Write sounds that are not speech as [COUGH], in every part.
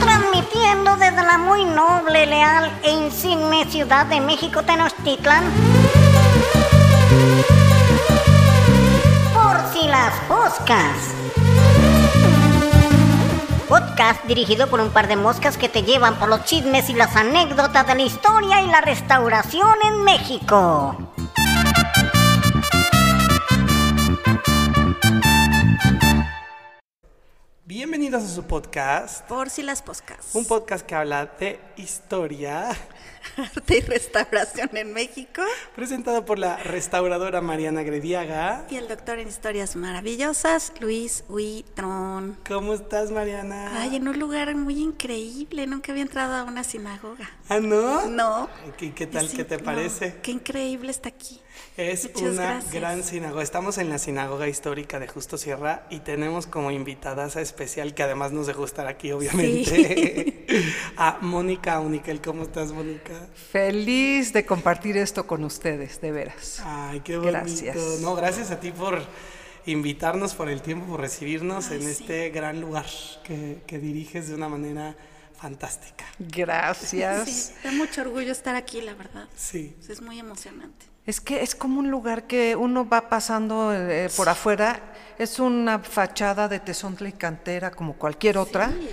Transmitiendo desde la muy noble, leal e insigne ciudad de México Tenochtitlan. Por si las poscas. Podcast dirigido por un par de moscas que te llevan por los chismes y las anécdotas de la historia y la restauración en México. Bienvenidos a su podcast, Por si las poscas. un podcast que habla de historia, [LAUGHS] Arte y restauración en México. presentado por la restauradora Mariana Grediaga. Y el doctor en historias maravillosas, Luis Huitrón. ¿Cómo estás, Mariana? Ay, en un lugar muy increíble. Nunca había entrado a una sinagoga. ¿Ah, no? No. ¿Qué, qué tal? Es ¿Qué te no, parece? qué increíble está aquí. Es Muchas una gracias. gran sinagoga. Estamos en la sinagoga histórica de Justo Sierra y tenemos como invitada especial, que además nos dejó estar aquí, obviamente, [LAUGHS] a Mónica Unikel. ¿Cómo estás, Mónica? Feliz de compartir esto con ustedes, de veras. Ay, qué bonito. Gracias. No, gracias a ti por invitarnos, por el tiempo, por recibirnos Ay, en sí. este gran lugar que, que diriges de una manera fantástica. Gracias. Sí, da mucho orgullo estar aquí, la verdad. Sí. Es muy emocionante. Es que es como un lugar que uno va pasando eh, por afuera, es una fachada de tesontla y cantera como cualquier otra, Sí.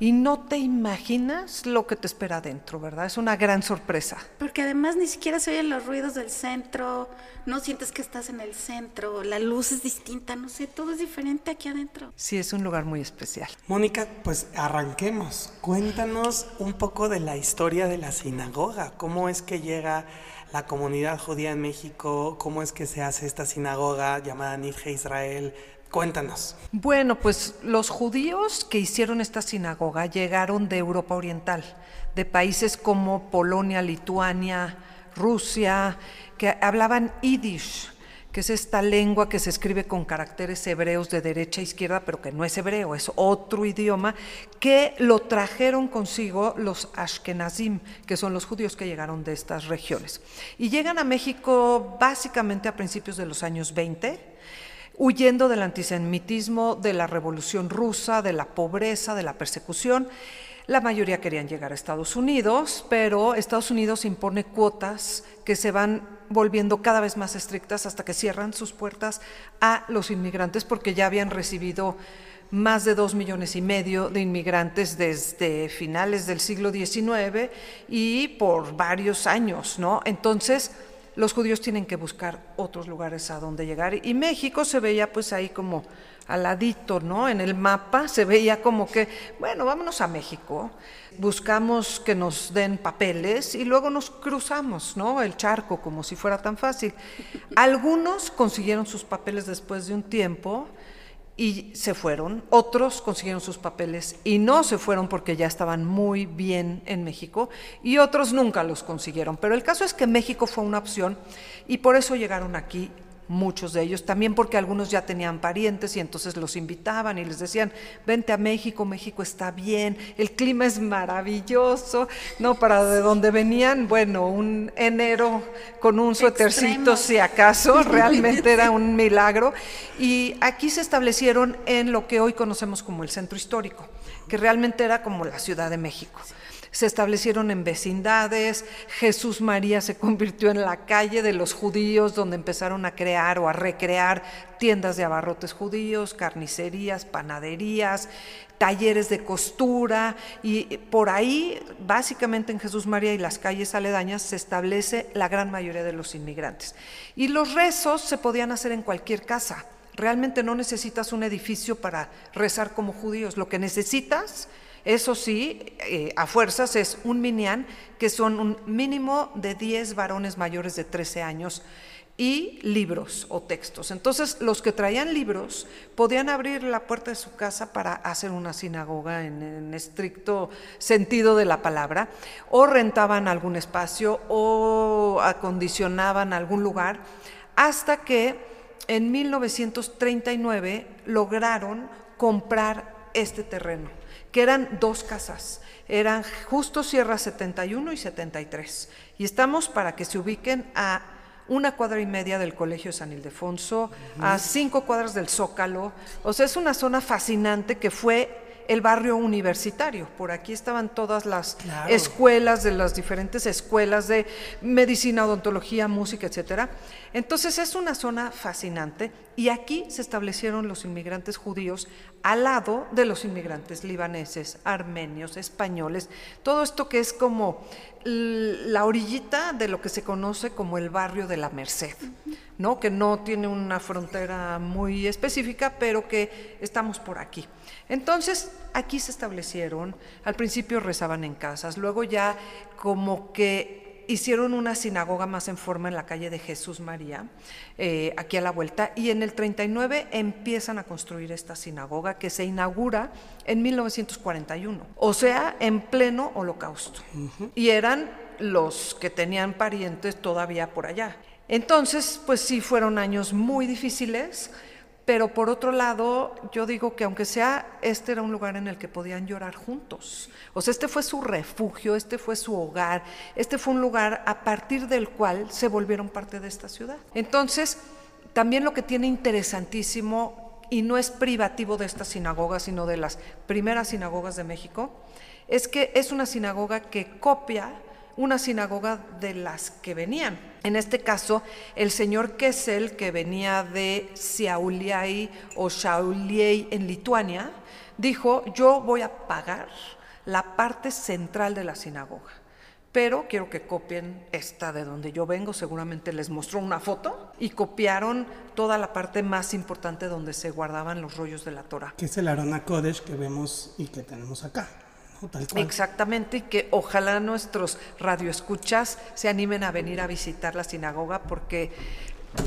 y no te imaginas lo que te espera adentro, ¿verdad? Es una gran sorpresa. Porque además ni siquiera se oyen los ruidos del centro, no sientes que estás en el centro, la luz es distinta, no sé, todo es diferente aquí adentro. Sí, es un lugar muy especial. Mónica, pues arranquemos. Cuéntanos un poco de la historia de la sinagoga. ¿Cómo es que llega la comunidad judía en México? ¿Cómo es que se hace esta sinagoga llamada Nidje Israel? Cuéntanos. Bueno, pues los judíos que hicieron esta sinagoga llegaron de Europa Oriental, de países como Polonia, Lituania, Rusia, que hablaban yiddish, que es esta lengua que se escribe con caracteres hebreos de derecha a izquierda, pero que no es hebreo, es otro idioma, que lo trajeron consigo los ashkenazim, que son los judíos que llegaron de estas regiones. Y llegan a México básicamente a principios de los años 20 huyendo del antisemitismo, de la revolución rusa, de la pobreza, de la persecución. La mayoría querían llegar a Estados Unidos, pero Estados Unidos impone cuotas que se van volviendo cada vez más estrictas hasta que cierran sus puertas a los inmigrantes porque ya habían recibido más de dos millones y medio de inmigrantes desde finales del siglo XIX y por varios años, ¿no? Entonces, los judíos tienen que buscar otros lugares a donde llegar. Y México se veía pues ahí como al ¿no? En el mapa se veía como que, bueno, vámonos a México, buscamos que nos den papeles y luego nos cruzamos, ¿no? El charco, como si fuera tan fácil. Algunos consiguieron sus papeles después de un tiempo y se fueron. Otros consiguieron sus papeles y no se fueron porque ya estaban muy bien en México y otros nunca los consiguieron. Pero el caso es que México fue una opción y por eso llegaron aquí muchos de ellos, también porque algunos ya tenían parientes y entonces los invitaban y les decían, vente a México, México está bien, el clima es maravilloso, no, para de donde venían, bueno, un enero con un suétercito si acaso, [LAUGHS] realmente era un milagro, y aquí se establecieron en lo que hoy conocemos como el centro histórico, que realmente era como la Ciudad de México se establecieron en vecindades, Jesús María se convirtió en la calle de los judíos donde empezaron a crear o a recrear tiendas de abarrotes judíos, carnicerías, panaderías, talleres de costura y por ahí básicamente en Jesús María y las calles aledañas se establece la gran mayoría de los inmigrantes. Y los rezos se podían hacer en cualquier casa. Realmente no necesitas un edificio para rezar como judíos, lo que necesitas eso sí, eh, a fuerzas es un minián, que son un mínimo de 10 varones mayores de 13 años y libros o textos. Entonces, los que traían libros podían abrir la puerta de su casa para hacer una sinagoga en, en estricto sentido de la palabra, o rentaban algún espacio o acondicionaban algún lugar, hasta que en 1939 lograron comprar este terreno que eran dos casas, eran justo Sierra 71 y 73. Y estamos para que se ubiquen a una cuadra y media del Colegio San Ildefonso, a cinco cuadras del Zócalo. O sea, es una zona fascinante que fue el barrio universitario. Por aquí estaban todas las escuelas de las diferentes escuelas de medicina, odontología, música, etcétera. Entonces es una zona fascinante y aquí se establecieron los inmigrantes judíos al lado de los inmigrantes libaneses, armenios, españoles, todo esto que es como la orillita de lo que se conoce como el barrio de la Merced, ¿no? que no tiene una frontera muy específica, pero que estamos por aquí. Entonces, aquí se establecieron, al principio rezaban en casas, luego ya como que hicieron una sinagoga más en forma en la calle de Jesús María, eh, aquí a la vuelta, y en el 39 empiezan a construir esta sinagoga que se inaugura en 1941, o sea, en pleno holocausto. Y eran los que tenían parientes todavía por allá. Entonces, pues sí, fueron años muy difíciles pero por otro lado, yo digo que aunque sea, este era un lugar en el que podían llorar juntos. O sea, este fue su refugio, este fue su hogar, este fue un lugar a partir del cual se volvieron parte de esta ciudad. Entonces, también lo que tiene interesantísimo, y no es privativo de esta sinagoga, sino de las primeras sinagogas de México, es que es una sinagoga que copia una sinagoga de las que venían. En este caso, el señor Kessel, que venía de Siauliai o Shauliei en Lituania, dijo, yo voy a pagar la parte central de la sinagoga, pero quiero que copien esta de donde yo vengo, seguramente les mostró una foto y copiaron toda la parte más importante donde se guardaban los rollos de la Torah. Que es el Arona Kodesh que vemos y que tenemos acá. Exactamente, y que ojalá nuestros radioescuchas se animen a venir a visitar la sinagoga porque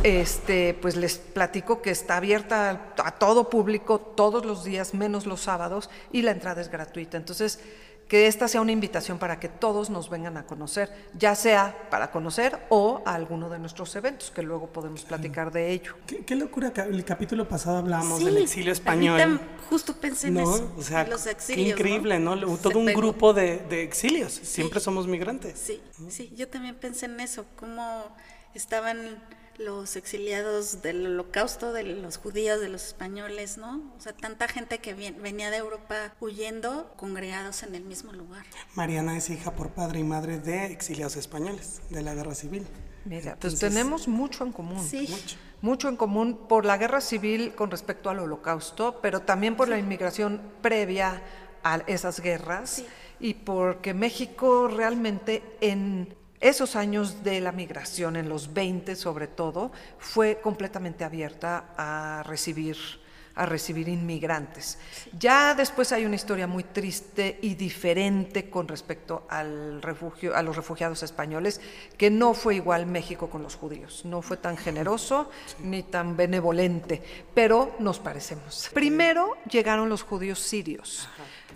este, pues les platico que está abierta a todo público todos los días, menos los sábados, y la entrada es gratuita. Entonces, que esta sea una invitación para que todos nos vengan a conocer, ya sea para conocer o a alguno de nuestros eventos, que luego podemos platicar de ello. Qué, locura, el capítulo pasado hablábamos del exilio español. justo pensé en eso, o sea, los exilios. Qué increíble, ¿no? Todo un grupo de, de exilios, siempre somos migrantes. Sí, sí, yo también pensé en eso, cómo estaban los exiliados del holocausto, de los judíos, de los españoles, ¿no? O sea, tanta gente que venía de Europa huyendo, congregados en el mismo lugar. Mariana es hija por padre y madre de exiliados españoles de la guerra civil. Mira, pues tenemos mucho en común. Sí. Mucho. en común por la guerra civil con respecto al holocausto, pero también por la inmigración previa a esas guerras y porque México realmente en esos años de la migración, en los 20 sobre todo, fue completamente abierta a recibir a recibir inmigrantes. Ya después hay una historia muy triste y diferente con respecto al refugio, a los refugiados españoles, que no fue igual México con los judíos, no fue tan generoso ni tan benevolente, pero nos parecemos. Primero llegaron los judíos sirios,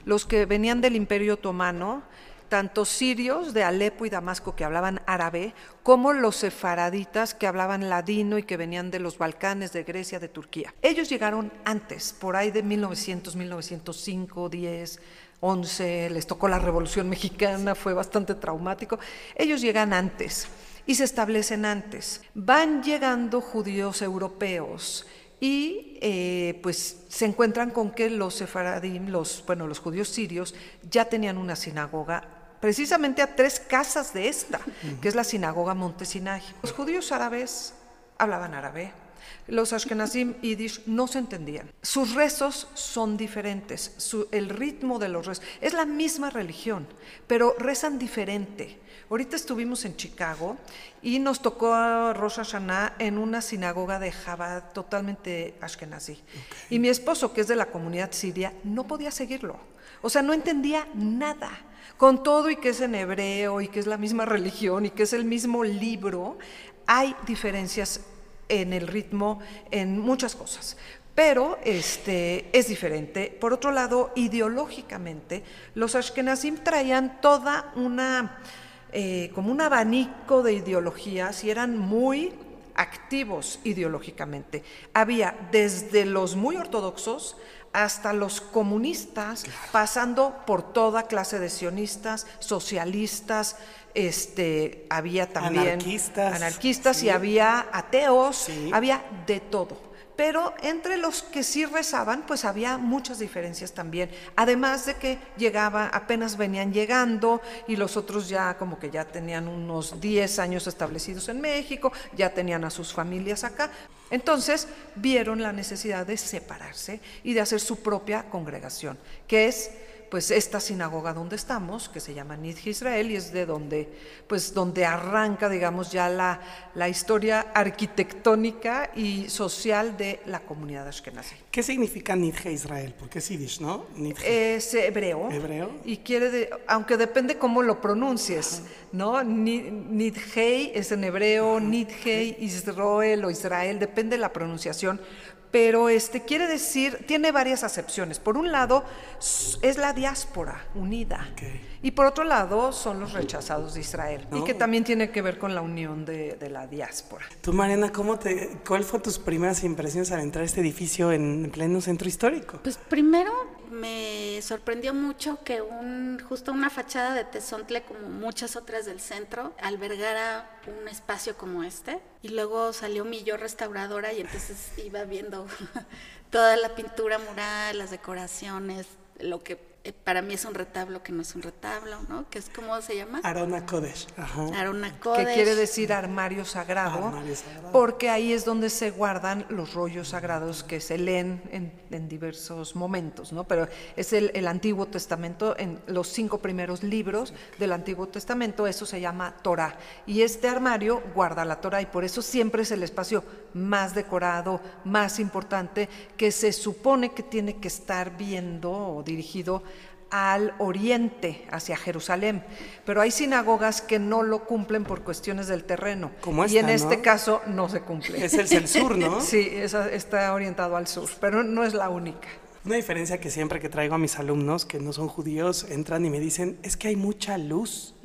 los que venían del Imperio Otomano, tanto sirios de Alepo y Damasco que hablaban árabe, como los sefaraditas que hablaban ladino y que venían de los Balcanes, de Grecia, de Turquía. Ellos llegaron antes, por ahí de 1900, 1905, 10, 11, les tocó la Revolución Mexicana, fue bastante traumático. Ellos llegan antes y se establecen antes. Van llegando judíos europeos y eh, pues se encuentran con que los sefaradim, los, bueno, los judíos sirios, ya tenían una sinagoga precisamente a tres casas de esta, que es la sinagoga Montesinay. Los judíos árabes hablaban árabe, los Ashkenazim [LAUGHS] Yiddish no se entendían. Sus rezos son diferentes, el ritmo de los rezos es la misma religión, pero rezan diferente. Ahorita estuvimos en Chicago y nos tocó a Rosh Hashanah en una sinagoga de Java totalmente Ashkenazi. Y mi esposo, que es de la comunidad siria, no podía seguirlo. O sea, no entendía nada con todo y que es en hebreo y que es la misma religión y que es el mismo libro, hay diferencias en el ritmo, en muchas cosas. Pero este, es diferente. Por otro lado, ideológicamente, los Ashkenazim traían toda una, eh, como un abanico de ideologías y eran muy activos ideológicamente. Había desde los muy ortodoxos hasta los comunistas, pasando por toda clase de sionistas, socialistas, este, había también Anarquistas, anarquistas y había ateos, Sí. había de todo. Pero entre los que sí rezaban, pues había muchas diferencias también. Además de que llegaba, apenas venían llegando y los otros ya como que ya tenían unos 10 años establecidos en México, ya tenían a sus familias acá. Entonces vieron la necesidad de separarse y de hacer su propia congregación, que es pues esta sinagoga donde estamos, que se llama Nidje Israel, y es de donde, pues, donde arranca, digamos, ya la, la historia arquitectónica y social de la comunidad ashkenazí. ¿Qué significa Nidje Israel? Porque es Yiddish, ¿no? Es hebreo. ¿Hebreo? Y quiere, de- aunque depende cómo lo pronuncies, ¿no? Ni- Nidhei es en hebreo, Nidhei, Israel o Israel, depende de la pronunciación. Pero este quiere decir, tiene varias acepciones. Por un lado, es la diáspora unida. Y por otro lado, son los rechazados de Israel. Y que también tiene que ver con la unión de, de la diáspora. Tú, Mariana, ¿cómo te, ¿cuál fue tus primeras impresiones al entrar a este edificio en pleno centro histórico? Pues primero me sorprendió mucho que un justo una fachada de Tezontle como muchas otras del centro albergara un espacio como este. Y luego salió mi yo restauradora y entonces iba viendo [LAUGHS] toda la pintura mural, las decoraciones, lo que para mí es un retablo que no es un retablo, ¿no? Que es como se llama? Arona Kodesh. Ajá. Arona que Kodesh. quiere decir armario sagrado, Armario sagrado. porque ahí es donde se guardan los rollos sagrados que se leen en, en diversos momentos, ¿no? Pero es el, el Antiguo Testamento, en los cinco primeros libros del Antiguo Testamento, eso se llama Torah. Y este armario guarda la Torah y por eso siempre es el espacio más decorado, más importante, que se supone que tiene que estar viendo o dirigido al oriente, hacia Jerusalén. Pero hay sinagogas que no lo cumplen por cuestiones del terreno. Como y en este caso no se cumple. Es el, el sur, ¿no? [LAUGHS] Sí, esa- está orientado al sur, pero no es la única. Una diferencia que siempre que traigo a mis alumnos que no son judíos entran y me dicen es que hay mucha luz.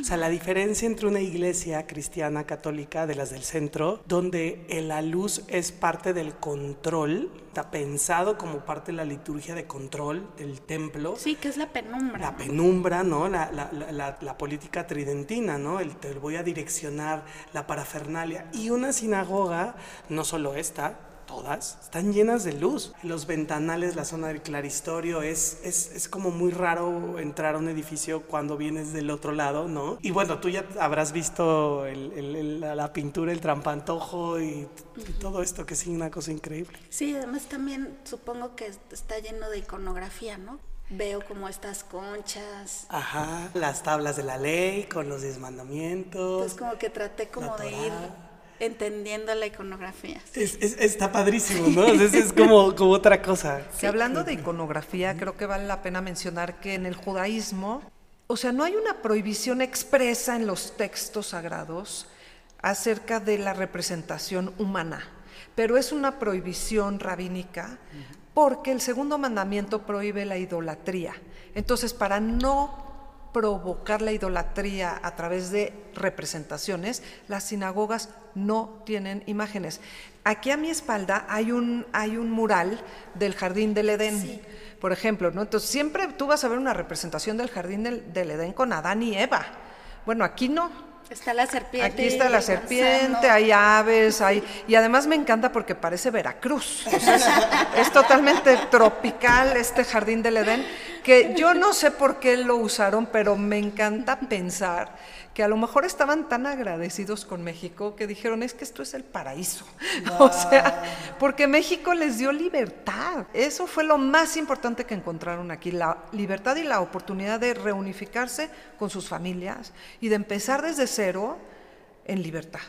O sea, la diferencia entre una iglesia cristiana católica de las del centro, donde la luz es parte del control, está pensado como parte de la liturgia de control del templo. Sí, que es la penumbra. La penumbra, ¿no? La, la- la- la- la política tridentina, ¿no? El te voy a direccionar la parafernalia. Y una sinagoga, no solo esta, todas, están llenas de luz. Los ventanales, la zona del claristorio, es, es, es como muy raro entrar a un edificio cuando vienes del otro lado, ¿no? Y bueno, tú ya habrás visto el- el- el- la, pintura, el trampantojo y, y todo esto, que es una cosa increíble. Sí, además también supongo que está lleno de iconografía, ¿no? Veo como estas conchas. Ajá, las tablas de la ley con los diez mandamientos. Entonces como que traté como de ir entendiendo la iconografía. Es- es- está padrísimo, ¿no? Es, es como, [LAUGHS] como otra cosa. Que hablando de iconografía, creo que vale la pena mencionar que en el judaísmo, o sea, no hay una prohibición expresa en los textos sagrados acerca de la representación humana, pero es una prohibición rabínica porque el segundo mandamiento prohíbe la idolatría. Entonces, para no provocar la idolatría a través de representaciones, las sinagogas no tienen imágenes. Aquí a mi espalda hay un, hay un mural del Jardín del Edén, por ejemplo, ¿no? Entonces siempre tú vas a ver una representación del Jardín del, del Edén con Adán y Eva. Bueno, aquí no. Está la serpiente. Aquí está la serpiente, hay aves, hay y además me encanta porque parece Veracruz. O sea, es, es totalmente tropical este jardín del Edén que yo no sé por qué lo usaron, pero me encanta pensar que a lo mejor estaban tan agradecidos con México que dijeron, es que esto es el paraíso. [LAUGHS] O sea, porque México les dio libertad. Eso fue lo más importante que encontraron aquí, la libertad y la oportunidad de reunificarse con sus familias y de empezar desde cero en libertad.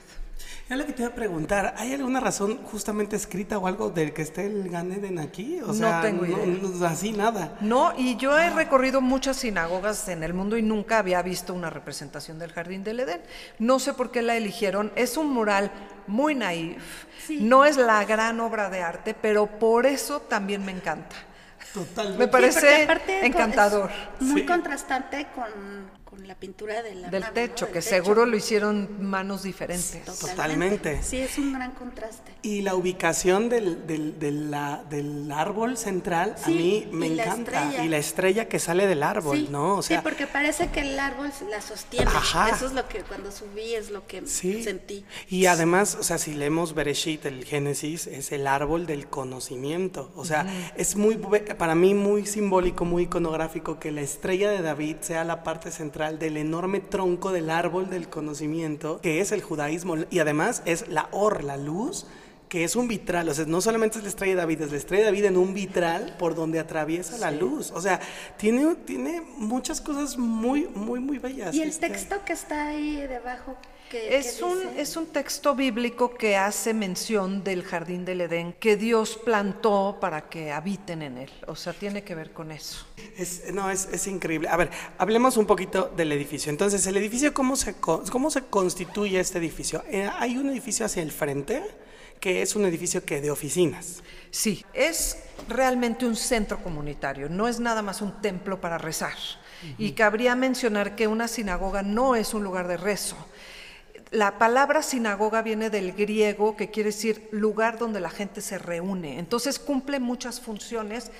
Ya lo que te iba a preguntar, ¿hay alguna razón justamente escrita o algo del que esté el Ganeden aquí? O No tengo idea. no, así nada. No, y yo he recorrido muchas sinagogas en el mundo y nunca había visto una representación del Jardín del Edén. No sé por qué la eligieron. Es un mural muy naif. No es la gran obra de arte, pero por eso también me encanta. Totalmente. Me Sí, parece encantador. es muy Sí. contrastante con, con la pintura de la del nave, ¿no? techo, Del que techo. seguro lo hicieron manos diferentes. Totalmente. Sí, es un gran contraste. Y la ubicación del, del, del, la- del árbol central a Sí, mí me y la encanta. estrella. Y la estrella que sale del árbol, sí, ¿no? O sea, sí, porque parece que el árbol la sostiene. Ajá. Eso es lo que cuando subí es lo que Sí. sentí. Y además, o sea, si leemos Bereshit, el Génesis, es el árbol del conocimiento. O sea, es muy, para mí muy simbólico, muy iconográfico que la estrella de David sea la parte central del enorme tronco del árbol del conocimiento, que es el judaísmo. Y además es la or, la luz, que es un vitral. O sea, no solamente es la estrella de David, es la estrella de David en un vitral por donde atraviesa la luz. O sea, tiene, tiene muchas cosas muy, muy, muy bellas. Y el este- texto que está ahí debajo, Es un, es un texto bíblico que hace mención del jardín del Edén que Dios plantó para que habiten en él. O sea, tiene que ver con eso. Es, no, es, es increíble. A ver, hablemos un poquito del edificio. Entonces, el edificio, ¿cómo se, cómo se constituye este edificio? Eh, hay un edificio hacia el frente, que es un edificio que de oficinas. Sí, es realmente un centro comunitario, no es nada más un templo para rezar. Y cabría mencionar que una sinagoga no es un lugar de rezo. La palabra sinagoga viene del griego que quiere decir lugar donde la gente se reúne. Entonces cumple muchas funciones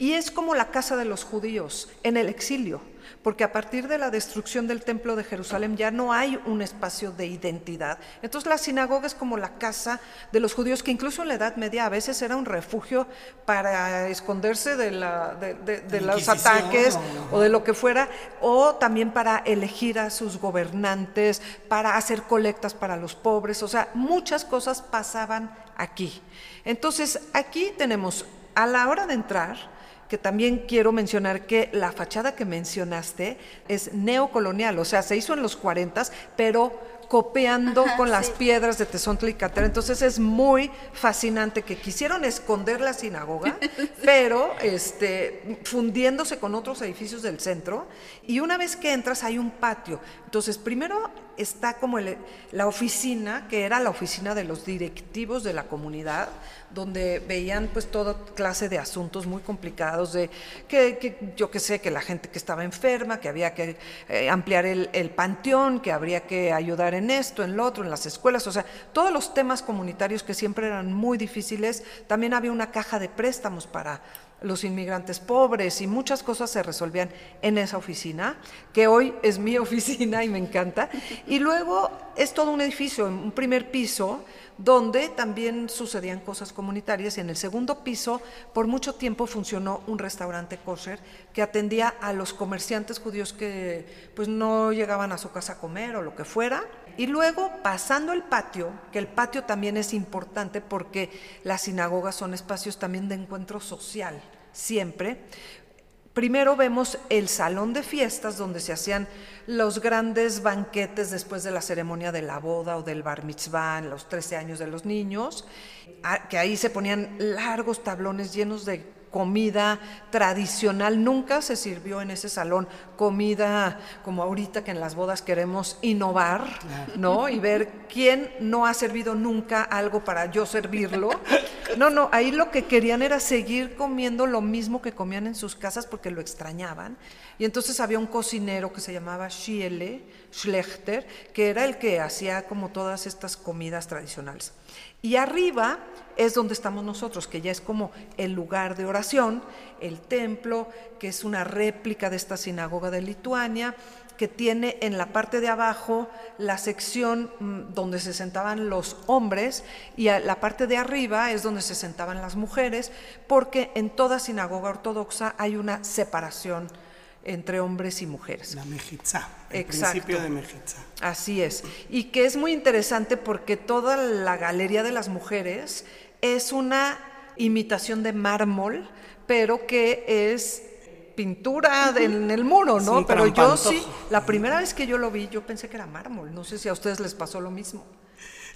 y es como la casa de los judíos en el exilio, porque a partir de la destrucción del templo de Jerusalén ya no hay un espacio de identidad. Entonces la sinagoga es como la casa de los judíos, que incluso en la Edad Media a veces era un refugio para esconderse de, la- de- de- de La los ataques o- o de lo que fuera, o también para elegir a sus gobernantes, para hacer colectas para los pobres, o sea, muchas cosas pasaban aquí. Entonces, aquí tenemos, a la hora de entrar, que también quiero mencionar que la fachada que mencionaste es neocolonial, o sea, se hizo en los 40, pero copiando Ajá, con las piedras de Tezontla y Catera. Entonces es muy fascinante que quisieron esconder la sinagoga, [LAUGHS] pero este, fundiéndose con otros edificios del centro. Y una vez que entras hay un patio. Entonces primero está como el- la oficina, que era la oficina de los directivos de la comunidad, donde veían pues toda clase de asuntos muy complicados, de que, que yo que sé, que la gente que estaba enferma, que había que eh, ampliar el, el panteón, que habría que ayudar en esto, en lo otro, en las escuelas, o sea, todos los temas comunitarios que siempre eran muy difíciles, también había una caja de préstamos para los inmigrantes pobres y muchas cosas se resolvían en esa oficina, que hoy es mi [LAUGHS] oficina y me encanta. Y luego es todo un edificio, un primer piso, donde también sucedían cosas comunitarias y en el segundo piso por mucho tiempo funcionó un restaurante kosher que atendía a los comerciantes judíos que pues no llegaban a su casa a comer o lo que fuera. Y luego pasando el patio, que el patio también es importante porque las sinagogas son espacios también de encuentro social, siempre. Primero vemos el salón de fiestas donde se hacían los grandes banquetes después de la ceremonia de la boda o del bar mitzvah en los 13 años de los niños, que ahí se ponían largos tablones llenos de comida tradicional. Nunca se sirvió en ese salón comida como ahorita que en las bodas queremos innovar, ¿no? Y ver quién no ha servido nunca algo para yo servirlo. No, no, ahí lo que querían era seguir comiendo lo mismo que comían en sus casas porque lo extrañaban. Y entonces había un cocinero que se llamaba Schiele, Schlechter, que era el que hacía como todas estas comidas tradicionales. Y arriba es donde estamos nosotros, que ya es como el lugar de oración, el templo, que es una réplica de esta sinagoga de Lituania, que tiene en la parte de abajo la sección mm, donde se sentaban los hombres y la parte de arriba es donde se sentaban las mujeres, porque en toda sinagoga ortodoxa hay una separación entre hombres y mujeres. La mejitza, el Exacto. principio de mejitza. Así es. Y que es muy interesante porque toda la galería de las mujeres es una imitación de mármol, pero que es pintura de- en el muro, ¿no? Pero yo sí, la primera vez que yo lo vi, yo pensé que era mármol. No sé si a ustedes les pasó lo mismo.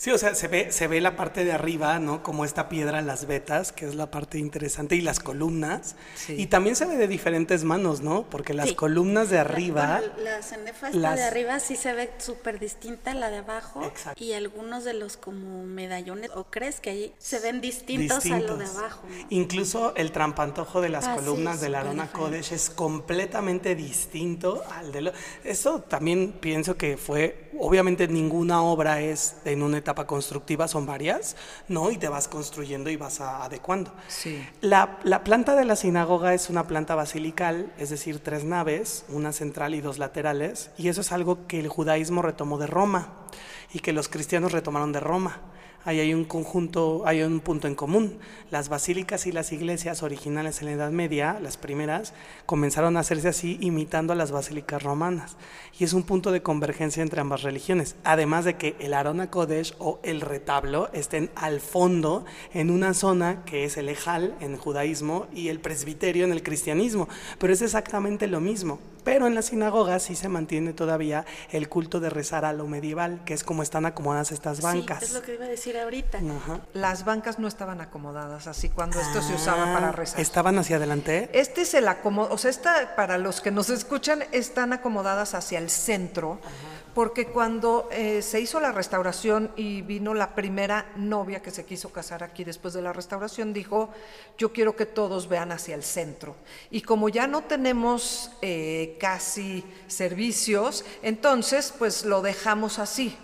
Sí, o sea, se ve, se ve la parte de arriba, ¿no? Como esta piedra, las vetas, que es la parte interesante, y las columnas. Sí. Y también se ve de diferentes manos, ¿no? Porque las Sí. columnas de La- arriba... La, esta las- de arriba sí se ve súper distinta a la de abajo. Exacto. Y algunos de los como medallones, ¿o crees que ahí se ven distintos, a lo de abajo? ¿no? Incluso el trampantojo de las Ah, sí, columnas de la Arona. Kodesh es completamente distinto al de lo... Eso también pienso que fue, obviamente ninguna obra es en una etapa constructiva, son varias, ¿no? Y te vas construyendo y vas a- adecuando. Sí. La, la planta de la sinagoga es una planta basilical, es decir, tres naves, una central y dos laterales, y eso es algo que el judaísmo retomó de Roma y que los cristianos retomaron de Roma. Ahí hay un conjunto, hay un punto en común. Las basílicas y las iglesias originales en la Edad Media, las primeras, comenzaron a hacerse así imitando a las basílicas romanas. Y es un punto de convergencia entre ambas religiones. Además de que el Arona Kodesh o el retablo estén al fondo en una zona que es el Ejal en judaísmo y el presbiterio en el cristianismo. Pero es exactamente lo mismo. Pero en las sinagogas sí se mantiene todavía el culto de rezar a lo medieval, que es como están acomodadas estas bancas. Sí, es lo que iba a decir ahorita. Ajá. Las bancas no estaban acomodadas así cuando esto se usaba para Ah, rezar. ¿Estaban hacia adelante? Este es el acomodo, o sea, esta, para los que nos escuchan, están acomodadas hacia el centro, porque cuando eh, se hizo la restauración y vino la primera novia que se quiso casar aquí después de la restauración, dijo, yo quiero que todos vean hacia el centro. Y como ya no tenemos eh, casi servicios, entonces pues lo dejamos así.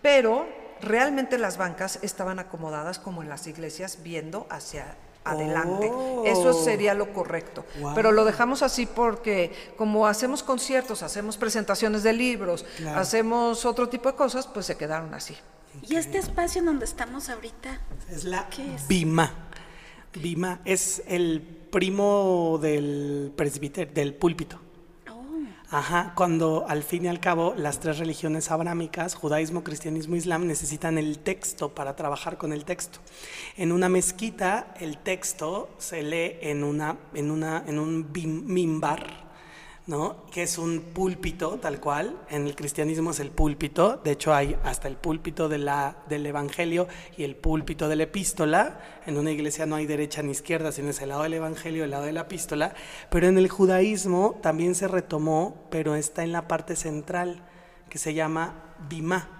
Pero realmente las bancas estaban acomodadas como en las iglesias, viendo hacia adelante. Oh. Eso sería lo correcto. Wow. Pero lo dejamos así porque como hacemos conciertos, hacemos presentaciones de libros, Claro. hacemos otro tipo de cosas, pues se quedaron así. ¿Y este espacio en donde estamos ahorita? Es la ¿Qué es? Bima. Bima es el primo del presbiterio, del púlpito. Ajá, cuando al fin y al cabo las tres religiones abrámicas, judaísmo, cristianismo, islam, necesitan el texto para trabajar con el texto. En una mezquita el texto se lee en, una, en, una, en un mimbar, ¿no? que es un púlpito tal cual. En el cristianismo es el púlpito, de hecho hay hasta el púlpito del Evangelio y el púlpito de la epístola. En una iglesia no hay derecha ni izquierda, sino es el lado del Evangelio el lado de la epístola. Pero en el judaísmo también se retomó, pero está en la parte central, que se llama Bimá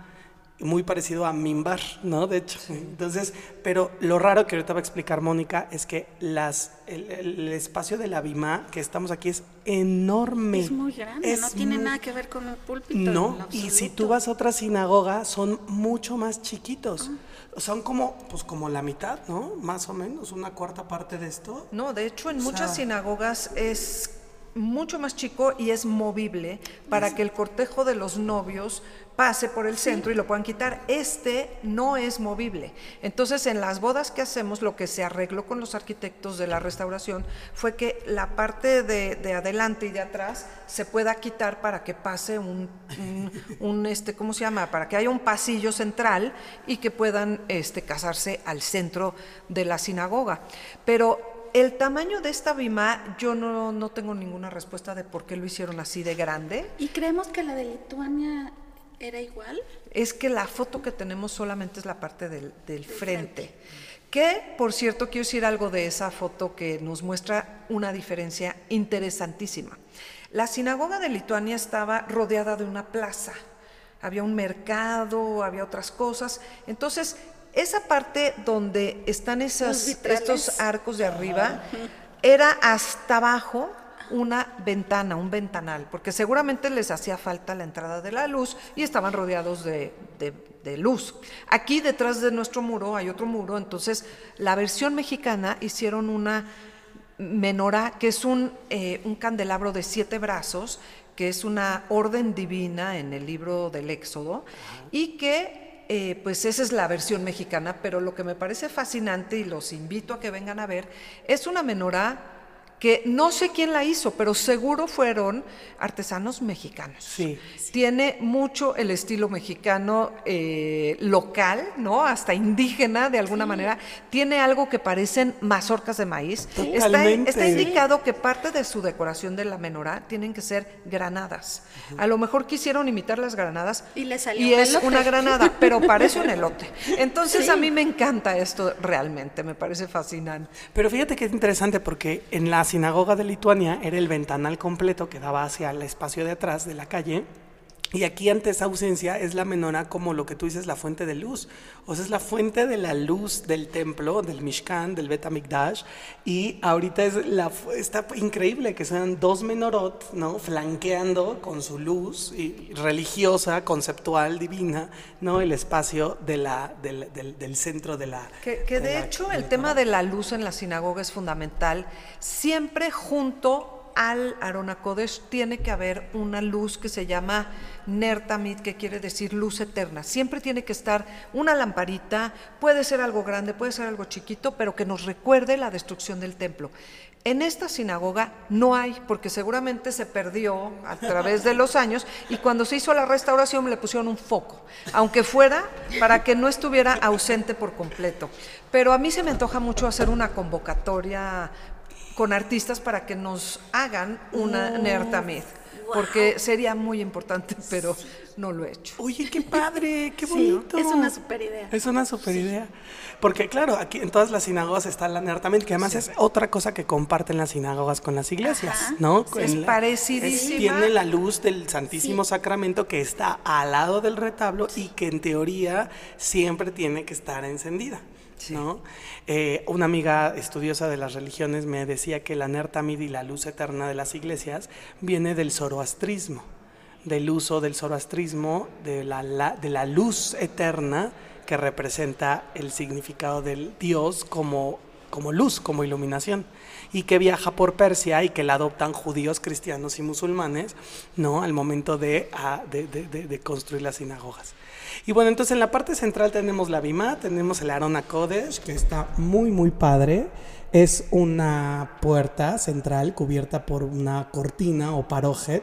muy parecido a Mimbar, ¿no? De hecho. Entonces, pero lo raro que ahorita va a explicar Mónica es que las, el, el espacio de la Bimá que estamos aquí es enorme. es muy grande, no tiene muy- nada que ver con un púlpito. No, y si tú vas a otra sinagoga, son mucho más chiquitos. Son como, pues como la mitad, ¿no? Más o menos, una cuarta parte de esto. No, de hecho en O muchas sea- sinagogas es mucho más chico y es movible para que el cortejo de los novios pase por el centro y lo puedan quitar. Este no es movible. Entonces, en las bodas que hacemos, lo que se arregló con los arquitectos de la restauración fue que la parte de, de adelante y de atrás se pueda quitar para que pase un, un- un, este, ¿cómo se llama? Para que haya un pasillo central y que puedan este, casarse al centro de la sinagoga. Pero el tamaño de esta bima, yo no, no tengo ninguna respuesta de por qué lo hicieron así de grande. ¿Y creemos que la de Lituania era igual? Es que la foto que tenemos solamente es la parte del, del frente. Que, por cierto, quiero decir algo de esa foto que nos muestra una diferencia interesantísima. La sinagoga de Lituania estaba rodeada de una plaza. Había un mercado, había otras cosas. Entonces, esa parte donde están esas, estos arcos de arriba era hasta abajo una ventana, un ventanal, porque seguramente les hacía falta la entrada de la luz y estaban rodeados de, de- luz. Aquí detrás de nuestro muro hay otro muro, entonces la versión mexicana hicieron una menorá, que es un, eh, un candelabro de siete brazos, que es una orden divina en el libro del Éxodo, y que eh, pues esa es la versión mexicana, pero lo que me parece fascinante y los invito a que vengan a ver, es una menorá que no sé quién la hizo, pero seguro fueron artesanos mexicanos. Sí. Tiene mucho el estilo mexicano eh, local, ¿no? Hasta indígena de alguna manera. Tiene algo que parecen mazorcas de maíz. Está, está indicado que parte de su decoración de la menorá tienen que ser granadas. A lo mejor quisieron imitar las granadas Y le salió y un es elote. una granada, pero [LAUGHS] parece un elote. Entonces a mí me encanta esto realmente, me parece fascinante. Pero fíjate que es interesante porque en la sinagoga de Lituania era el ventanal completo que daba hacia el espacio de atrás de la calle. Y aquí ante esa ausencia es la menorá como lo que tú dices, la fuente de luz. O sea, es la fuente de la luz del templo, del Mishkan, del Bet HaMikdash. Y ahorita es la, está increíble que sean dos menorot, ¿no? Flanqueando con su luz y religiosa, conceptual, divina, ¿no? El espacio de la, del, del- del centro de la... Que, que de hecho el tema de la luz en la sinagoga es fundamental. Siempre junto al Arona Kodesh tiene que haber una luz que se llama Ner Tamid, que quiere decir luz eterna. Siempre tiene que estar una lamparita, puede ser algo grande, puede ser algo chiquito, pero que nos recuerde la destrucción del templo. En esta sinagoga no hay, porque seguramente se perdió a través de los años y cuando se hizo la restauración le pusieron un foco, aunque fuera para que no estuviera ausente por completo. Pero a mí se me antoja mucho hacer una convocatoria con artistas para que nos hagan una Nertamid, porque sería muy importante, [LAUGHS] pero no lo he hecho. Oye, qué padre, [LAUGHS] qué Sí, bonito. es una super idea. Es una super idea. Porque claro, aquí en todas las sinagogas está la Nertamid, que además es otra cosa que comparten las sinagogas con las iglesias, Ajá. ¿no? Es la- parecidísima. es- tiene la luz del Santísimo Sacramento que está al lado del retablo y que en teoría siempre tiene que estar encendida. ¿no? Eh, una amiga estudiosa de las religiones me decía que la Nertamid y la luz eterna de las iglesias viene del zoroastrismo del uso del zoroastrismo, de la, de la luz eterna que representa el significado del Dios como, como luz, como iluminación, y que viaja por Persia y que la adoptan judíos, cristianos y musulmanes, ¿no? Al momento de, ah, de, construir las sinagogas. Y bueno, entonces en la parte central tenemos la Bimá, tenemos el Arona Kodesh, que está muy, muy padre. Es una puerta central cubierta por una cortina o parojet.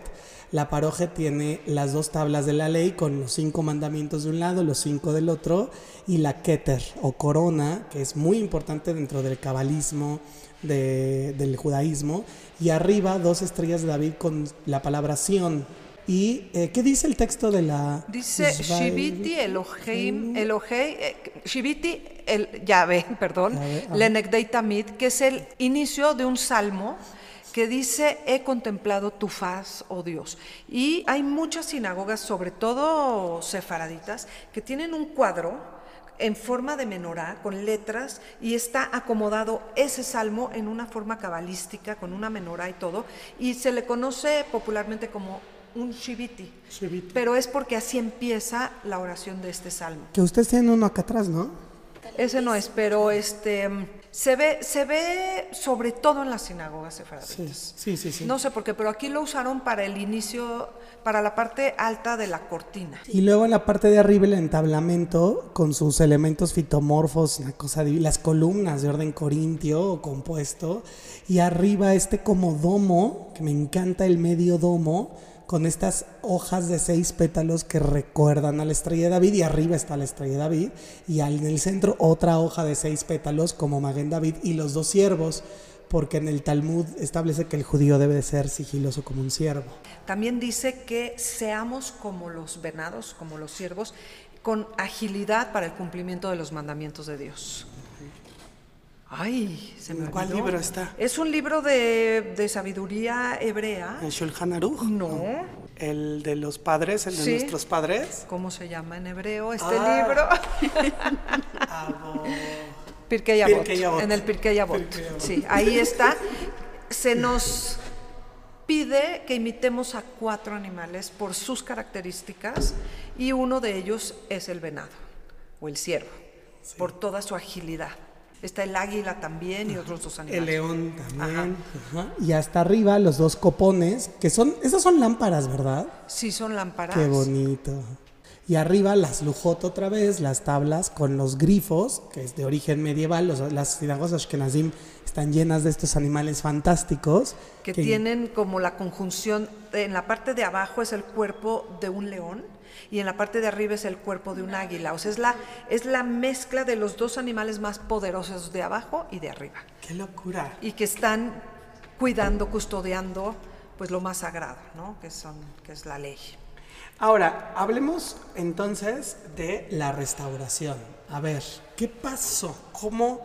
La parojet tiene las dos tablas de la ley con los cinco mandamientos de un lado, los cinco del otro, y la keter o corona, que es muy importante dentro del cabalismo, de- del judaísmo, y arriba dos estrellas de David con la palabra Sion. ¿Y eh, qué dice el texto de la... Dice? Shiviti Elohim, Elohei, eh, Shiviti, el Yahvé, [LAUGHS] perdón. Lenekdei Tamid, que es el inicio de un salmo que dice, he contemplado tu faz, oh Dios. Y hay muchas sinagogas, sobre todo sefaraditas, que tienen un cuadro en forma de menorá, con letras, y está acomodado ese salmo en una forma cabalística, con una menorá y todo, y se le conoce popularmente como un shiviti. Shiviti. Pero es porque así empieza la oración de este salmo. Que ustedes tienen uno acá atrás, ¿no? Ese no es, pero este se ve, se ve sobre todo en las sinagogas sefaraditas. Sí, sí, sí. No sé por qué, pero aquí lo usaron para el inicio, para la parte alta de la cortina. Y luego en la parte de arriba el entablamento con sus elementos fitomorfos, una cosa div- las columnas de orden corintio o compuesto, y arriba este como domo, que me encanta el medio domo, con estas hojas de seis pétalos que recuerdan a la estrella de David, y arriba está la estrella de David, y en el centro otra hoja de seis pétalos como Maguen David y los dos siervos, porque en el Talmud establece que el judío debe de ser sigiloso como un siervo. También dice que seamos como los venados, como los siervos, con agilidad para el cumplimiento de los mandamientos de Dios. Ay, se me ¿En cuál olvidó. libro está? Es un libro de, de sabiduría hebrea. ¿El Shulchan Aruch? No. El de los padres, el de Sí. nuestros padres. ¿Cómo se llama en hebreo este Ah. libro? [LAUGHS] Pirkei Avot, Pirkei Avot. En el Pirkei Avot. Pirkei Avot. Sí, ahí está. Se nos pide que imitemos a cuatro animales por sus características y uno de ellos es el venado o el ciervo, por toda su agilidad. Está el águila también y otros dos animales. El león también. Ajá. Y hasta arriba los dos copones, que son, esas son lámparas, ¿verdad? Sí, son lámparas. Qué bonito. Y arriba las lujot otra vez, las tablas con los grifos, que es de origen medieval. Los- las sinagogas Ashkenazim están llenas de estos animales fantásticos. que tienen como la conjunción, en la parte de abajo es el cuerpo de un león y en la parte de arriba es el cuerpo de un águila. O sea, es la, es la mezcla de los dos animales más poderosos de abajo y de arriba. ¡Qué locura! Y que están cuidando, custodiando pues lo más sagrado, ¿no? Que, son, que es la ley. Ahora, hablemos entonces de la restauración. A ver, ¿qué pasó? ¿Cómo,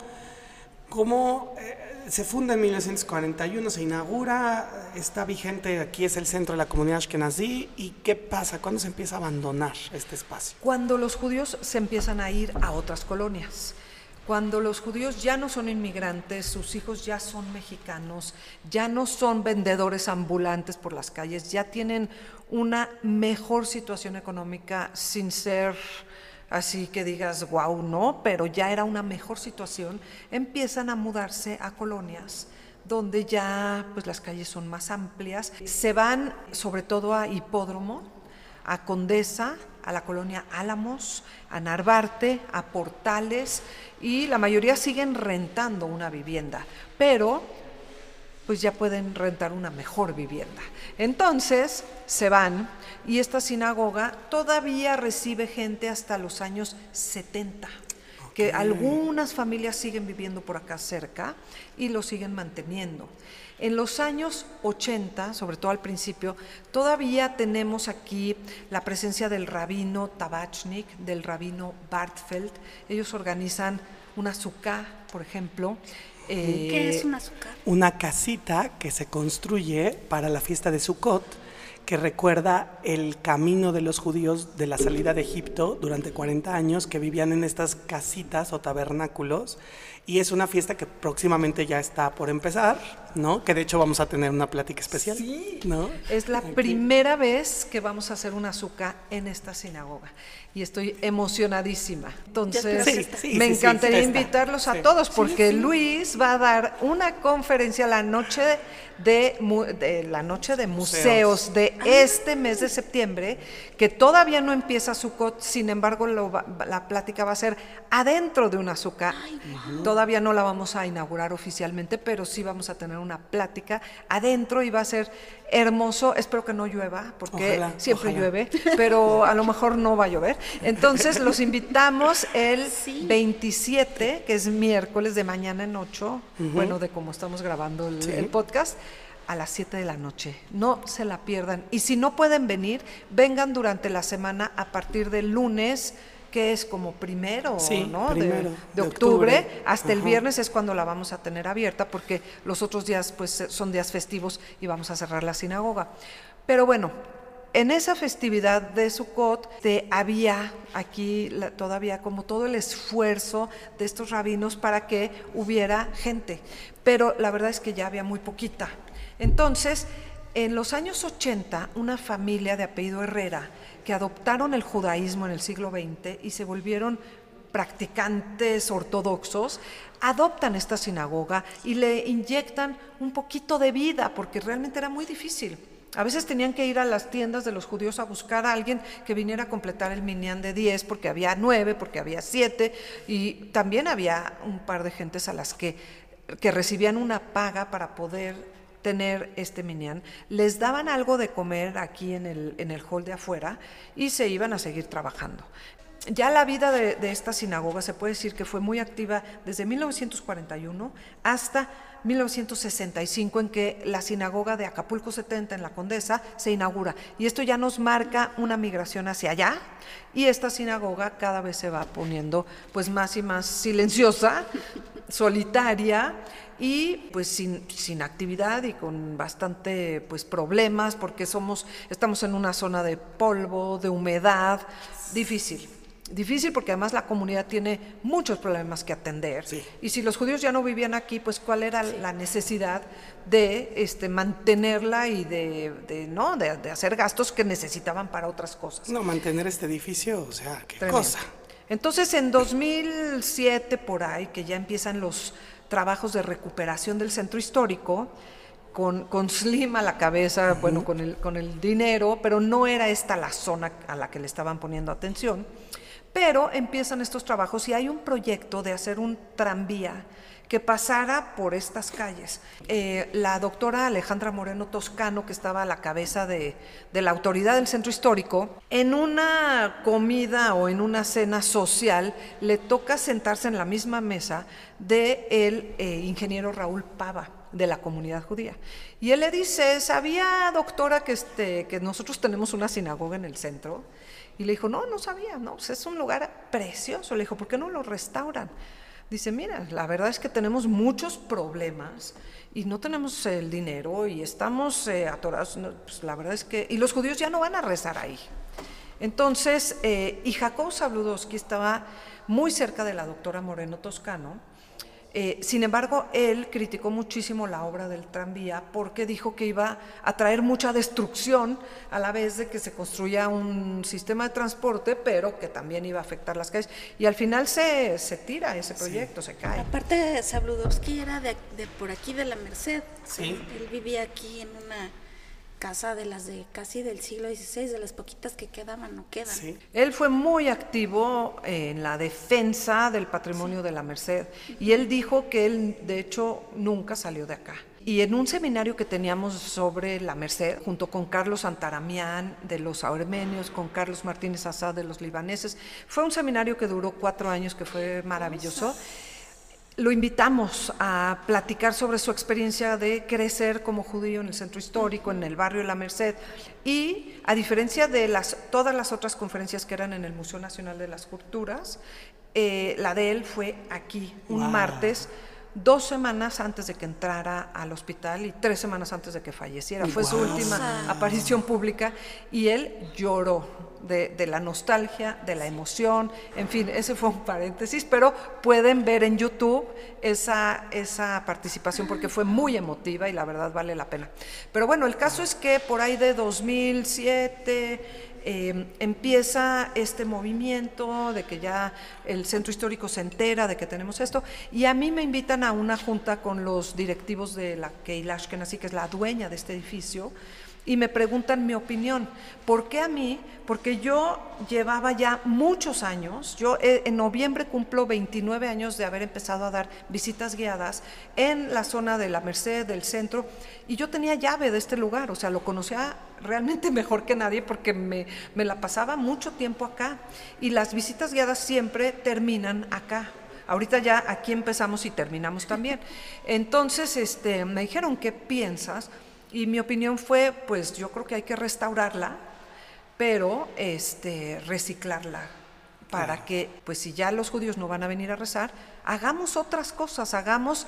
cómo eh, se funda en 1941, se inaugura, está vigente, aquí es el centro de la comunidad Ashkenazí, y qué pasa? ¿Cuándo se empieza a abandonar este espacio? Cuando los judíos se empiezan a ir a otras colonias, cuando los judíos ya no son inmigrantes, sus hijos ya son mexicanos, ya no son vendedores ambulantes por las calles, ya tienen una mejor situación económica sin ser así que digas, wow, no, pero ya era una mejor situación, empiezan a mudarse a colonias donde ya pues las calles son más amplias, se van sobre todo a Hipódromo, a Condesa, a la colonia Álamos, a Narvarte, a Portales y la mayoría siguen rentando una vivienda, pero pues ya pueden rentar una mejor vivienda. Entonces se van y esta sinagoga todavía recibe gente hasta los años 70, que algunas familias siguen viviendo por acá cerca y lo siguen manteniendo. En los años 80, sobre todo al principio, todavía tenemos aquí la presencia del rabino Tabachnik, del rabino Bartfeld. Ellos organizan una suká, por ejemplo. Eh, ¿Qué es un azúcar? Una casita que se construye para la fiesta de Sukkot, que recuerda el camino de los judíos de la salida de Egipto durante 40 años, que vivían en estas casitas o tabernáculos. Y es una fiesta que próximamente ya está por empezar, ¿no? Que de hecho vamos a tener una plática especial, ¿no? Es la Aquí. primera vez que vamos a hacer una azúcar en esta sinagoga y estoy emocionadísima. Entonces, Sí, sí, me sí, encantaría invitarlos a Sí. todos porque Luis va a dar una conferencia la noche de, mu- de la noche de museos de este mes de septiembre que todavía no empieza Sukkot, sin embargo lo va- la plática va a ser adentro de una azúcar. Todavía no la vamos a inaugurar oficialmente, pero sí vamos a tener una plática adentro y va a ser hermoso. Espero que no llueva, porque Ojalá, siempre ojalá. llueve, pero a lo mejor no va a llover. Entonces los invitamos el Sí. 27, que es miércoles de mañana en 8, bueno, de cómo estamos grabando el, el podcast, a las 7 de la noche. No se la pierdan. Y si no pueden venir, vengan durante la semana a partir del lunes que es como primero, Sí, ¿no? De- primero de, de octubre, octubre. hasta el viernes es cuando la vamos a tener abierta porque los otros días pues son días festivos y vamos a cerrar la sinagoga. Pero bueno, en esa festividad de Sukkot te había aquí la- todavía como todo el esfuerzo de estos rabinos para que hubiera gente, pero la verdad es que ya había muy poquita. Entonces, en los años 80, una familia de apellido Herrera que adoptaron el judaísmo en el siglo XX y se volvieron practicantes ortodoxos, adoptan esta sinagoga y le inyectan un poquito de vida, porque realmente era muy difícil. A veces tenían que ir a las tiendas de los judíos a buscar a alguien que viniera a completar el minyan de 10, porque había 9, porque había 7, y también había un par de gentes a las que, que recibían una paga para poder tener este minyan, les daban algo de comer aquí en el, en el hall de afuera y se iban a seguir trabajando. Ya la vida de, de esta sinagoga se puede decir que fue muy activa desde 1941 hasta 1965 en que la sinagoga de Acapulco 70 en la Condesa se inaugura y esto ya nos marca una migración hacia allá y esta sinagoga cada vez se va poniendo pues más y más silenciosa, [LAUGHS] solitaria y pues sin, sin actividad y con bastante pues problemas porque somos estamos en una zona de polvo, de humedad, difícil. Difícil porque además la comunidad tiene muchos problemas que atender. Sí. Y si los judíos ya no vivían aquí, pues cuál era la necesidad de este, mantenerla y de, de, ¿no? De, de hacer gastos que necesitaban para otras cosas. No, mantener este edificio, o sea, qué Tremendo. cosa. Entonces, en 2007, por ahí, que ya empiezan los trabajos de recuperación del centro histórico, con, con Slim a la cabeza, bueno, con el, con el dinero, pero no era esta la zona a la que le estaban poniendo atención. Pero empiezan estos trabajos y hay un proyecto de hacer un tranvía que pasara por estas calles. Eh, la doctora Alejandra Moreno Toscano, que estaba a la cabeza de, la autoridad del centro histórico, en una comida o en una cena social le toca sentarse en la misma mesa de el eh, ingeniero Raúl Pava de la comunidad judía. Y él le dice, ¿sabía, doctora, que, este, nosotros tenemos una sinagoga en el centro? Y le dijo, no, no sabía, no, pues es un lugar precioso. Le dijo, ¿por qué no lo restauran? Dice, mira, la verdad es que tenemos muchos problemas y no tenemos el dinero y estamos eh, atorados. pues la verdad es que, y los judíos ya no van a rezar ahí. Entonces, eh, y Jacob Sabludowski estaba muy cerca de la doctora Moreno Toscano, eh, sin embargo, él criticó muchísimo la obra del tranvía porque dijo que iba a traer mucha destrucción a la vez de que se construya un sistema de transporte, pero que también iba a afectar las calles. Y al final se, se tira ese proyecto, se cae. Aparte, Sabludowski era de, de, por aquí de la Merced. Sí. Él vivía aquí en una casa de las de casi del siglo XVI, de las poquitas que quedaban o quedan. Él fue muy activo en la defensa del patrimonio de la Merced y él dijo que él de hecho nunca salió de acá. Y en un seminario que teníamos sobre la Merced, junto con Carlos Antaramián de los armenios, con Carlos Martínez Azad de los libaneses, fue un seminario que duró cuatro años, que fue maravilloso lo invitamos a platicar sobre su experiencia de crecer como judío en el centro histórico, en el barrio de La Merced. Y a diferencia de las, todas las otras conferencias que eran en el Museo Nacional de las Culturas, eh, la de él fue aquí, un martes dos semanas antes de que entrara al hospital y tres semanas antes de que falleciera. Fue su última aparición pública y él lloró de, la nostalgia, de la emoción, en fin, ese fue un paréntesis, pero pueden ver en YouTube esa, esa participación porque fue muy emotiva y la verdad vale la pena. Pero bueno, el caso es que por ahí de 2007... Em, empieza este movimiento de que ya el centro histórico se entera de que tenemos esto y a mí me invitan a una junta con los directivos de la Keilash así que es la dueña de este edificio, y me preguntan mi opinión. ¿Por qué a mí? Porque yo llevaba ya muchos años, yo eh, en noviembre cumplo 29 años de haber empezado a dar visitas guiadas en la zona de la Merced, del centro, y yo tenía llave de este lugar, o sea, lo conocía realmente [LAUGHS] mejor que nadie porque me, me la pasaba mucho tiempo acá. Y las visitas guiadas siempre terminan acá. Ahorita ya aquí empezamos y terminamos también. Entonces, este, me dijeron, ¿qué piensas? Y mi opinión fue, pues yo creo que hay que restaurarla, pero este, reciclarla para que, pues si ya los judíos no van a venir a rezar, hagamos otras cosas, hagamos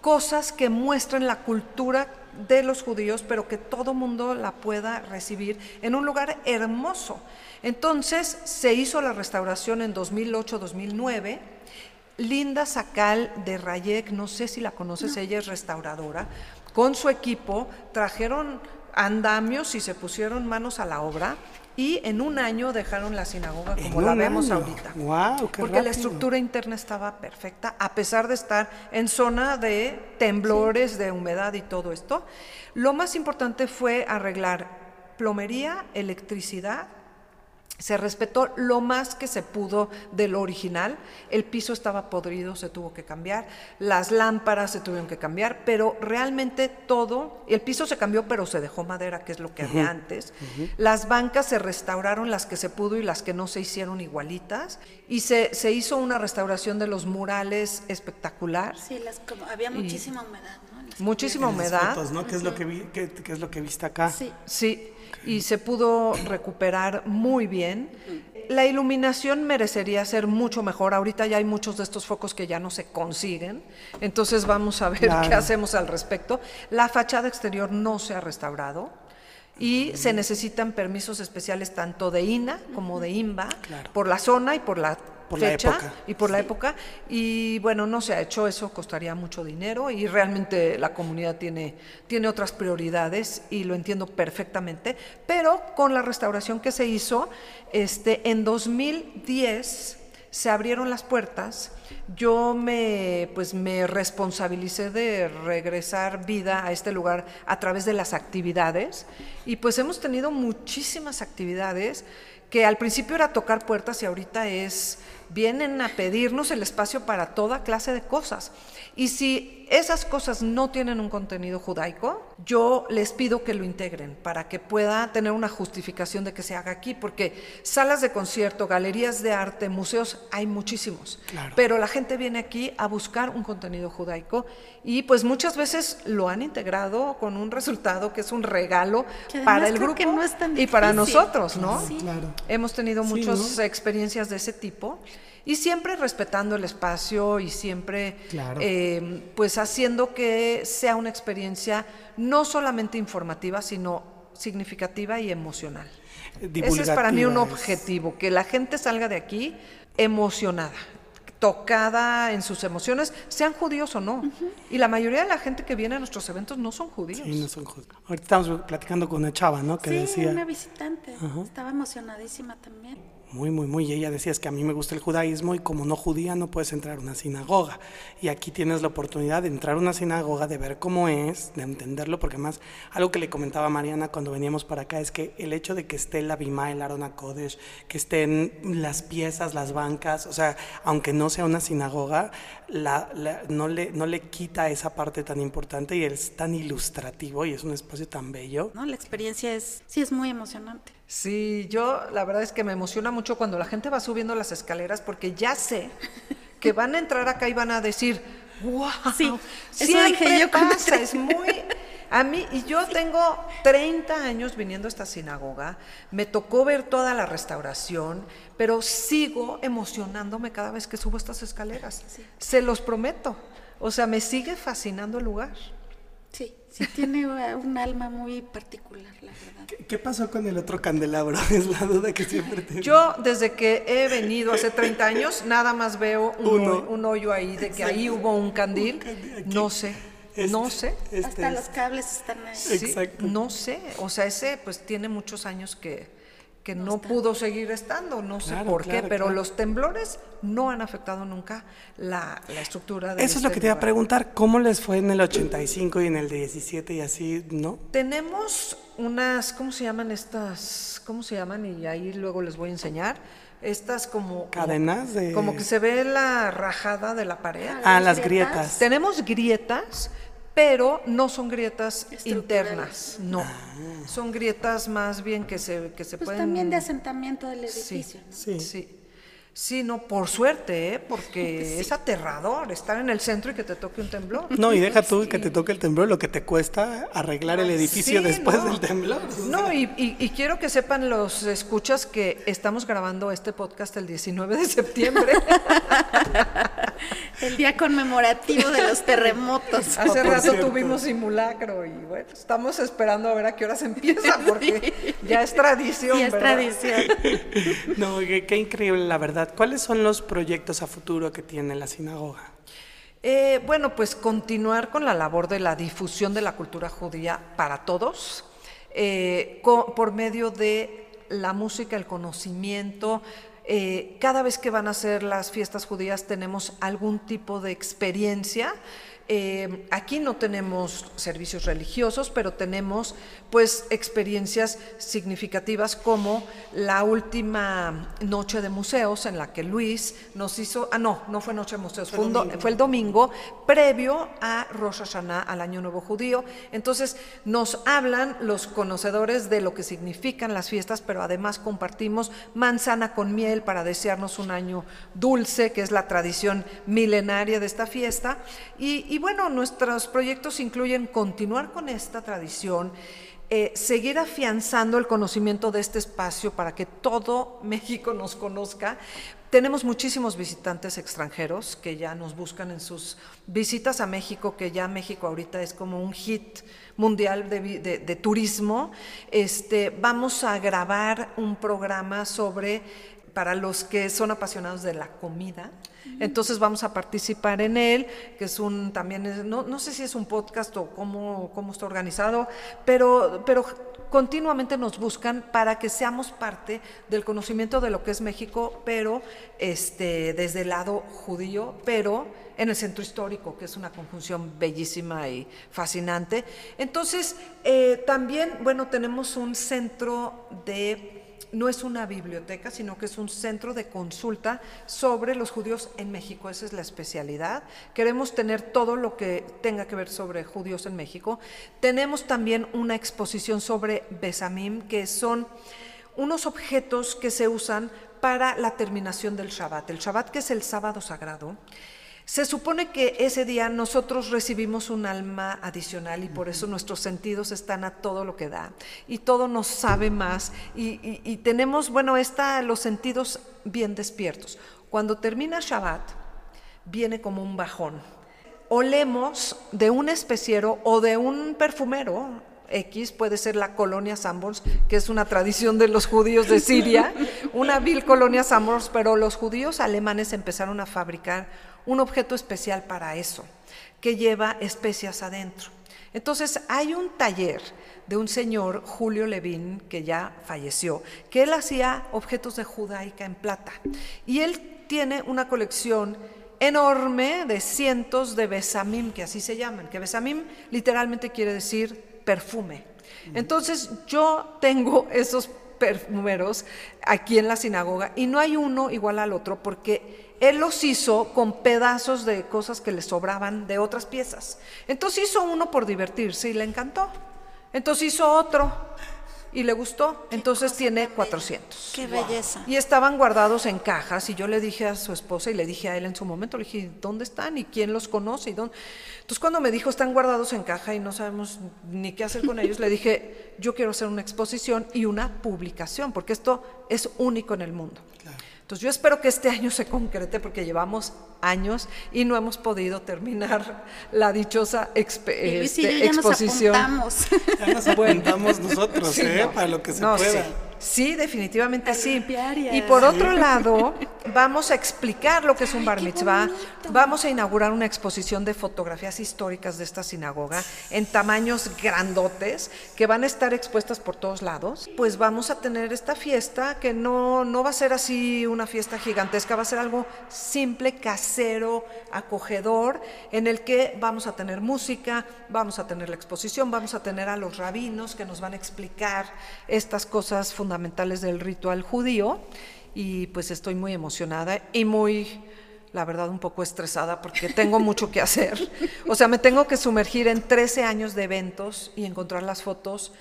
cosas que muestren la cultura de los judíos, pero que todo mundo la pueda recibir en un lugar hermoso. Entonces se hizo la restauración en 2008-2009. Linda Sacal de Rayek, no sé si la conoces, ella es restauradora, con su equipo trajeron andamios y se pusieron manos a la obra y en un año dejaron la sinagoga como la vemos ahorita. porque la estructura interna estaba perfecta, a pesar de estar en zona de temblores, de humedad y todo esto. Lo más importante fue arreglar plomería, electricidad, se respetó lo más que se pudo de lo original. El piso estaba podrido, se tuvo que cambiar. Las lámparas se tuvieron que cambiar, pero realmente todo, el piso se cambió, pero se dejó madera, que es lo que había antes. Las bancas se restauraron, las que se pudo y las que no se hicieron igualitas. Y se, se hizo una restauración de los murales espectacular. Sí, había muchísima humedad, ¿no? Muchísima humedad. Fotos, ¿no? ¿Qué es lo que, vi, qué, qué es lo que viste acá? Sí. Sí y se pudo recuperar muy bien. La iluminación merecería ser mucho mejor. Ahorita ya hay muchos de estos focos que ya no se consiguen, entonces vamos a ver qué hacemos al respecto. La fachada exterior no se ha restaurado y se necesitan permisos especiales tanto de INA como de INBA por la zona y por la fecha y por la época. Y bueno, no se ha hecho, eso costaría mucho dinero y realmente la comunidad tiene, tiene otras prioridades y lo entiendo perfectamente. Pero con la restauración que se hizo, este, en 2010 se abrieron las puertas, yo me, pues me responsabilicé de regresar vida a este lugar a través de las actividades y pues hemos tenido muchísimas actividades que al principio era tocar puertas y ahorita es, vienen a pedirnos el espacio para toda clase de cosas. Y si esas cosas no tienen un contenido judaico, yo les pido que lo integren para que pueda tener una justificación de que se haga aquí, porque salas de concierto, galerías de arte, museos, hay muchísimos. Pero la gente viene aquí a buscar un contenido judaico y pues muchas veces lo han integrado con un resultado que es un regalo para el grupo y para nosotros, ¿no? Hemos tenido muchas experiencias de ese tipo y siempre respetando el espacio y siempre eh, pues haciendo que sea una experiencia no solamente informativa, sino significativa y emocional. Ese es para mí un objetivo, que la gente salga de aquí emocionada, tocada en sus emociones, sean judíos o no. Y la mayoría de la gente que viene a nuestros eventos no son judíos. Sí, no son judíos. Ahorita estamos platicando con una chava, ¿no? Que sí, decía... una visitante. Estaba emocionadísima también. Muy, muy, muy. Y ella decía, es que a mí me gusta el judaísmo y como no judía no puedes entrar a una sinagoga. Y aquí tienes la oportunidad de entrar a una sinagoga, de ver cómo es, de entenderlo, porque más algo que le comentaba Mariana cuando veníamos para acá es que el hecho de que esté la Bima, el Arona Kodesh, que estén las piezas, las bancas, o sea, aunque no sea una sinagoga, la, no, le, no le quita esa parte tan importante y es tan ilustrativo y es un espacio tan bello. No, la experiencia es, sí es muy emocionante. Sí, yo la verdad es que me emociona mucho cuando la gente va subiendo las escaleras porque ya sé que van a entrar acá y van a decir, wow, sí, siempre yo pasa, es muy... A mí, y yo tengo 30 años viniendo a esta sinagoga, me tocó ver toda la restauración, pero sigo emocionándome cada vez que subo estas escaleras. Se los prometo. O sea, me sigue fascinando el lugar. Sí, sí tiene un alma muy particular, la verdad. ¿Qué, pasó con el otro candelabro? [LAUGHS] Es la duda que siempre tengo. Yo, desde que he venido hace 30 años, nada más veo un, hoyo, ahí, de que ahí hubo un candil. no sé. no sé. Este Hasta los cables están ahí. Exacto. No sé. O sea, ese pues tiene muchos años que, que no, pudo seguir estando, no sé por qué, pero los temblores no han afectado nunca la, estructura de Eso es lo este que te iba a preguntar, ¿cómo les fue en el 85 y en el 17 y así, no? Tenemos unas, ¿cómo se llaman estas? ¿Cómo se llaman? Y ahí luego les voy a enseñar. Estas como... Cadenas de... Como que se ve la rajada de la pared. Ah, las grietas. Tenemos grietas pero no son grietas internas, no. Ah. Son grietas más bien que se, que se pues pueden... también de asentamiento del edificio. Sí, sí. sí. No, por suerte, ¿eh? porque [LAUGHS] es aterrador estar en el centro y que te toque un temblor. No, y deja tú que te toque el temblor, lo que te cuesta arreglar el edificio después del temblor. No, y, y, quiero que sepan los escuchas que estamos grabando este podcast el 19 de septiembre. [LAUGHS] El día conmemorativo de los terremotos. Hace rato tuvimos simulacro y bueno, estamos esperando a ver a qué hora se empieza porque [LAUGHS] ya es tradición. Ya es tradición. No, qué, increíble la verdad. ¿Cuáles son los proyectos a futuro que tiene la sinagoga? Eh, bueno, pues continuar con la labor de la difusión de la cultura judía para todos, eh, por medio de la música, el conocimiento, eh, cada vez que van a ser las fiestas judías tenemos algún tipo de experiencia eh, aquí no tenemos servicios religiosos, pero tenemos pues experiencias significativas como la última noche de museos en la que Luis nos hizo, ah no, no fue noche de museos, fue, el domingo previo a Rosh Hashanah, al Año Nuevo Judío. Entonces nos hablan los conocedores de lo que significan las fiestas, pero además compartimos manzana con miel para desearnos un año dulce, que es la tradición milenaria de esta fiesta. y bueno, nuestros proyectos incluyen continuar con esta tradición, eh, seguir afianzando el conocimiento de este espacio para que todo [LAUGHS] México nos conozca. Tenemos muchísimos visitantes extranjeros que ya nos buscan en sus visitas a México, que ya México ahorita es como un hit mundial de, turismo. Este, vamos a grabar un programa sobre para los que son apasionados de la comida. Entonces vamos a participar en él, que es un también, no, no sé si es un podcast o cómo, cómo está organizado, pero, pero continuamente nos buscan para que seamos parte del conocimiento de lo que es México, pero este, desde el lado judío, pero en el centro histórico, que es una conjunción bellísima y fascinante. Entonces, eh, también, bueno, tenemos un centro de no es una biblioteca, sino que es un centro de consulta sobre los judíos en México. Esa es la especialidad. Queremos tener todo lo que tenga que ver sobre judíos en México. Tenemos también una exposición sobre Besamim, que son unos objetos que se usan para la terminación del Shabbat. El Shabbat, que es el sábado sagrado, se supone que ese día nosotros recibimos un alma adicional y por eso nuestros sentidos están a todo lo que da y todo nos sabe más y, tenemos, bueno, está, los sentidos bien despiertos. Cuando termina Shabbat, viene como un bajón. Olemos de un especiero o de un perfumero, X, puede ser la colonia Sambors, que es una tradición de los judíos de Siria, [LAUGHS] una vil colonia Sambors, pero los judíos alemanes empezaron a fabricar un objeto especial para eso, que lleva especias adentro. Entonces hay un taller de un señor, Julio Levín, que ya falleció, que él hacía objetos de judaica en plata. Y él tiene una colección enorme de cientos de besamim, que así se llaman, que besamim literalmente quiere decir perfume. Entonces yo tengo esos perfumeros aquí en la sinagoga y no hay uno igual al otro porque él los hizo con pedazos de cosas que le sobraban de otras piezas. Entonces hizo uno por divertirse y le encantó. Entonces hizo otro y le gustó. Entonces tiene 400. Qué belleza. Y estaban guardados en cajas y yo le dije a su esposa y le dije a él en su momento, le dije, ¿dónde están y quién los conoce? Y dónde? Entonces cuando me dijo, están guardados en caja y no sabemos ni qué hacer con ellos, le dije, yo quiero hacer una exposición y una publicación, porque esto es único en el mundo. Entonces yo espero que este año se concrete porque llevamos años y no hemos podido terminar la dichosa este, exposición. Ya nos [LAUGHS] apuntamos nosotros, ¿eh? Para lo que se pueda. Sí, definitivamente sí. Y por otro lado, [LAUGHS] vamos a explicar lo que es un bar mitzvah. Vamos a inaugurar una exposición de fotografías históricas de esta sinagoga en tamaños grandotes que van a estar expuestas por todos lados. Pues vamos a tener esta fiesta que no, no va a ser así una fiesta gigantesca, va a ser algo simple, casero, acogedor, en el que vamos a tener música, vamos a tener la exposición, vamos a tener a los rabinos que nos van a explicar estas cosas fundamentales fundamentales del ritual judío y pues estoy muy emocionada y muy, la verdad, un poco estresada porque tengo mucho que hacer. O sea, me tengo que sumergir en 13 años de eventos y encontrar las fotos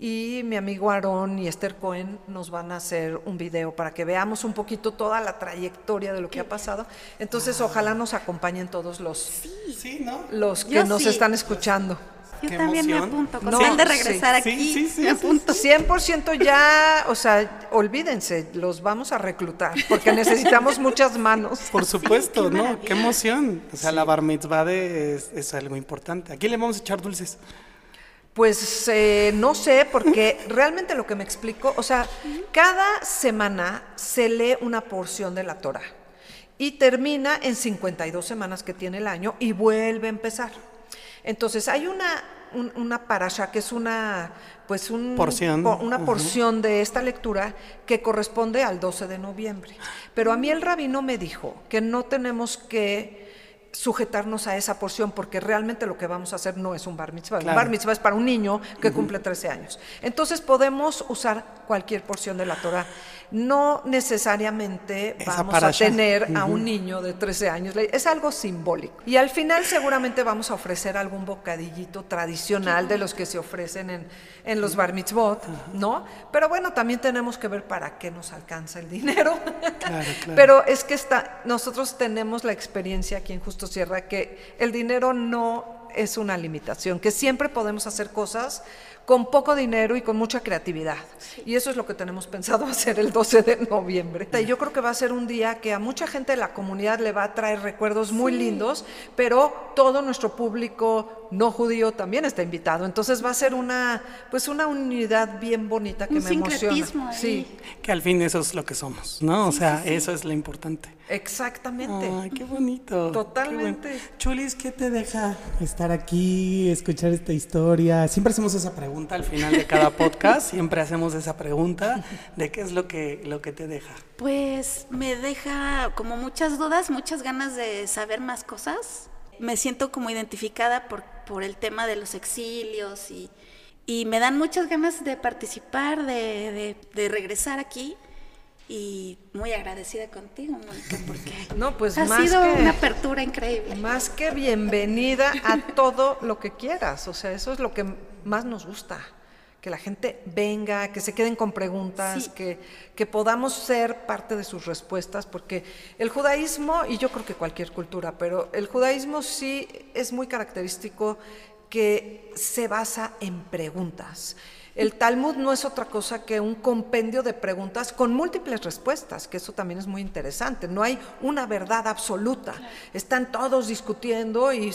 y mi amigo Aarón y Esther Cohen nos van a hacer un video para que veamos un poquito toda la trayectoria de lo que ha pasado. Entonces, ojalá nos acompañen todos los, los que nos están escuchando. Yo también me apunto. Con no, de regresar aquí, me apunto. 100% ya, o sea, olvídense, los vamos a reclutar porque necesitamos muchas manos. Por supuesto, ¿no? Qué emoción. O sea, la bar mitzvah es, es, algo importante. ¿A quién le vamos a echar dulces? Pues eh, no sé, porque realmente lo que me explico, o sea, cada semana se lee una porción de la Torah y termina en 52 semanas que tiene el año y vuelve a empezar. Entonces, hay una, una parasha que es una, pues porción. una porción de esta lectura que corresponde al 12 de noviembre. Pero a mí el rabino me dijo que no tenemos que sujetarnos a esa porción porque realmente lo que vamos a hacer no es un bar mitzvah. Un bar mitzvah es para un niño que cumple 13 años. Entonces podemos usar cualquier porción de la Torah no necesariamente vamos a tener a un niño de 13 años, es algo simbólico. Y al final seguramente vamos a ofrecer algún bocadillito tradicional de los que se ofrecen en, en los bar mitzvot, ¿no? Pero bueno, también tenemos que ver para qué nos alcanza el dinero. Pero es que está, nosotros tenemos la experiencia aquí en Justo Sierra que el dinero no es una limitación, que siempre podemos hacer cosas con poco dinero y con mucha creatividad. Y eso es lo que tenemos pensado [LAUGHS] hacer el 12 de noviembre. Y yo creo que va a ser un día que a mucha gente de la comunidad le va a traer recuerdos muy lindos, pero todo nuestro público no judío también está invitado. Entonces va a ser una pues una unidad bien bonita que Un me emociona. ahí. Sí, Que al fin eso es lo que somos, ¿no? o sea, eso es lo importante. Exactamente. Ay, qué bonito. Totalmente. qué bueno. Chulis, ¿qué te deja estar aquí, escuchar esta historia? Siempre hacemos esa pregunta al final de cada [LAUGHS] podcast, siempre hacemos esa pregunta de qué es lo que, lo que te deja. Pues me deja como muchas dudas, muchas ganas de saber más cosas. Me siento como identificada por, por el tema de los exilios y, y me dan muchas ganas de participar, de, de- de regresar aquí. Y muy agradecida contigo, Mónica, porque [LAUGHS] No, pues ha sido que- una apertura increíble. Más que bienvenida a todo lo que quieras. O sea, eso es lo que más nos gusta. Que la gente venga, que se queden con preguntas, Sí. que, que podamos ser parte de sus respuestas, porque el judaísmo, y yo creo que cualquier cultura, pero el judaísmo sí es muy característico que se basa en preguntas. El Talmud no es otra cosa que un compendio de preguntas con múltiples respuestas, que eso también es muy interesante. No hay una verdad absoluta. Están todos discutiendo y,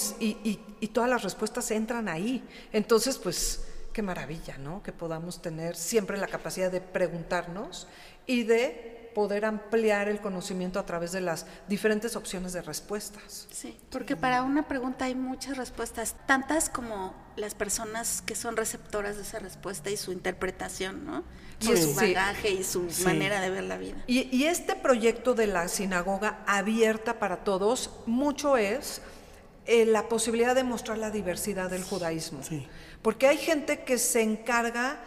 todas las respuestas entran ahí. Entonces, pues, qué maravilla, ¿no? Que podamos tener siempre la capacidad de preguntarnos y de poder ampliar el conocimiento a través de las diferentes opciones de respuestas. Sí, porque para una pregunta hay muchas respuestas, tantas como las personas que son receptoras de esa respuesta y su interpretación, ¿no? Y su Sí. bagaje y su Sí. manera de ver la vida. Y, y este proyecto de la sinagoga abierta para todos, mucho es eh, la posibilidad de mostrar la diversidad del judaísmo. Sí. Porque hay gente que se encarga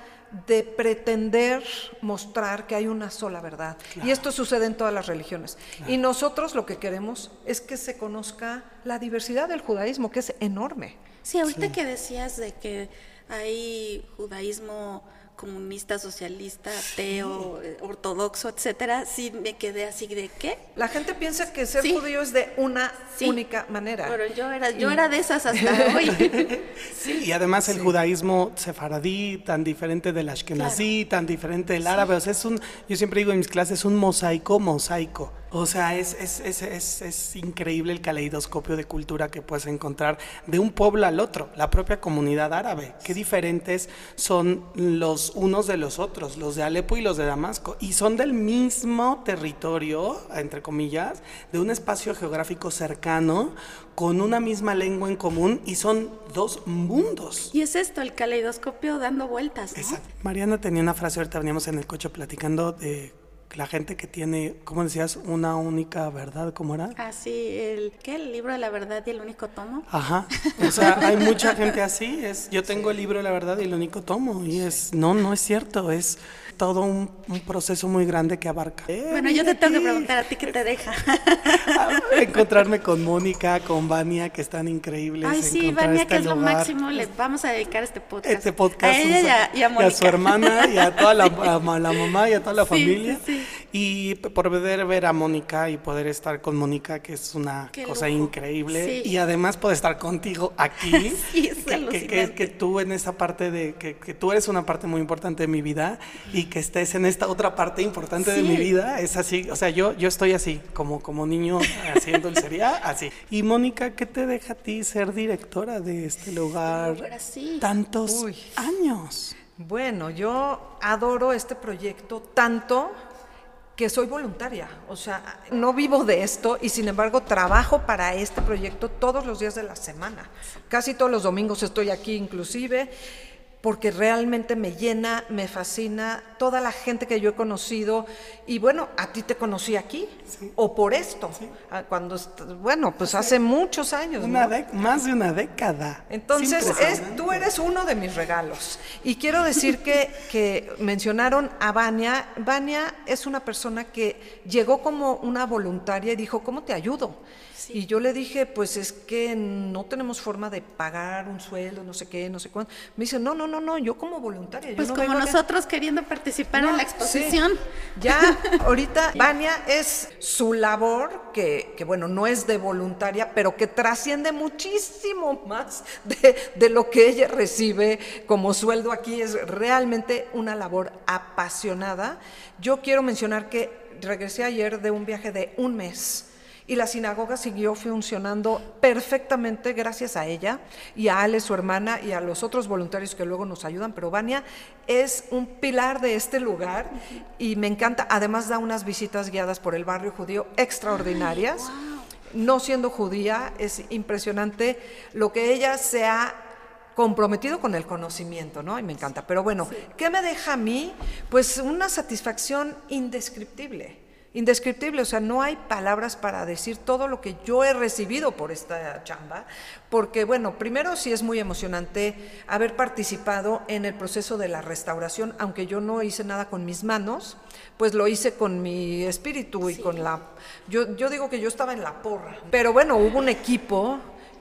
de pretender mostrar que hay una sola verdad. Y esto sucede en todas las religiones. Y nosotros lo que queremos es que se conozca la diversidad del judaísmo, que es enorme. Sí, ahorita que decías de que hay judaísmo comunista, socialista, ateo, eh, ortodoxo, etcétera, sí me quedé así de qué. La gente piensa que ser Sí. judío es de una Sí. única manera. Pero yo era, yo Y- era de esas hasta [LAUGHS] hoy. Sí, y además el judaísmo sefaradí, tan diferente del ashkenazí, tan diferente del árabe, o sea, es un, yo siempre digo en mis clases, un mosaico, mosaico. O sea, es, es, es, es, es increíble el caleidoscopio de cultura que puedes encontrar de un pueblo al otro, la propia comunidad árabe. Qué diferentes son los unos de los otros, los de Alepo y los de Damasco. Y son del mismo territorio, entre comillas, de un espacio geográfico cercano, con una misma lengua en común, y son dos mundos. Y es esto, el caleidoscopio dando vueltas, ¿no? Exacto. Mariana tenía una frase, ahorita veníamos en el coche platicando de la gente que tiene, ¿cómo decías? Una única verdad, ¿cómo era? Así, el, ¿qué? El libro de la verdad y el único tomo. Ajá. O sea, [LAUGHS] hay mucha gente así. Es, yo tengo el libro de la verdad y el único tomo. Y es, no, no es cierto. Es todo un, un proceso muy grande que abarca. Eh, Bueno, yo te tengo que preguntar a ti qué te deja. [LAUGHS] Encontrarme con Mónica, con Vania, que están increíbles. Ay, sí, Vania, este que es lo lugar. máximo. Le vamos a dedicar este podcast. Este podcast A ella y a, y a a Mónica. su hermana y a toda la, [LAUGHS] a ma- la mamá y a toda la Sí, familia. sí, sí. Y poder ver a Mónica y poder estar con Mónica, que es una Qué cosa lujo. increíble. Sí. Y además poder estar contigo aquí. [LAUGHS] Sí, es que, que- que- alucinante. que tú en esa parte de, que, que tú eres una parte muy importante de mi vida y que estés en esta otra parte importante de mi vida, es así. O sea, yo, yo estoy así, como, como niño haciendo el dulcería, así. Y Mónica, ¿qué te deja a ti ser directora de este lugar? Tantos Uy. años. Bueno, yo adoro este proyecto tanto que soy voluntaria, o sea, no vivo de esto y sin embargo trabajo para este proyecto todos los días de la semana. Casi todos los domingos estoy aquí inclusive porque realmente me llena, me fascina toda la gente que yo he conocido y bueno, a ti te conocí aquí o por esto, ah, cuando bueno, pues hace muchos años, Una ¿no? más de una década. Entonces, Es tú eres uno de mis regalos. Y quiero decir que, que mencionaron a Vania. Vania es una persona que llegó como una voluntaria y dijo, ¿cómo te ayudo? Y yo le dije, pues es que no tenemos forma de pagar un sueldo, no sé qué, no sé cuánto. Me dice, no, no, no, no, yo como voluntaria. yo Pues no como nosotros queriendo participar No, en la exposición. [LAUGHS] sí. Ya, ahorita, Vania es su labor, que, que, bueno, no es de voluntaria, pero que trasciende muchísimo más de, de lo que ella recibe como sueldo aquí. Es realmente una labor apasionada. Yo quiero mencionar que regresé ayer de un viaje de un mes. Y la sinagoga siguió funcionando perfectamente gracias a ella y a Ale, su hermana, y a los otros voluntarios que luego nos ayudan. Pero Vania es un pilar de este lugar y me encanta. Además da unas visitas guiadas por el barrio judío extraordinarias. No siendo judía, es impresionante lo que ella se ha comprometido con el conocimiento, ¿no? Y me encanta. Pero bueno, ¿qué me deja a mí? Pues una satisfacción indescriptible indescriptible, o sea, no hay palabras para decir todo lo que yo he recibido por esta chamba, porque bueno, primero sí es muy emocionante haber participado en el proceso de la restauración, aunque yo no hice nada con mis manos, pues lo hice con mi espíritu y con la... Yo, yo digo que yo estaba en la porra, pero bueno, hubo un equipo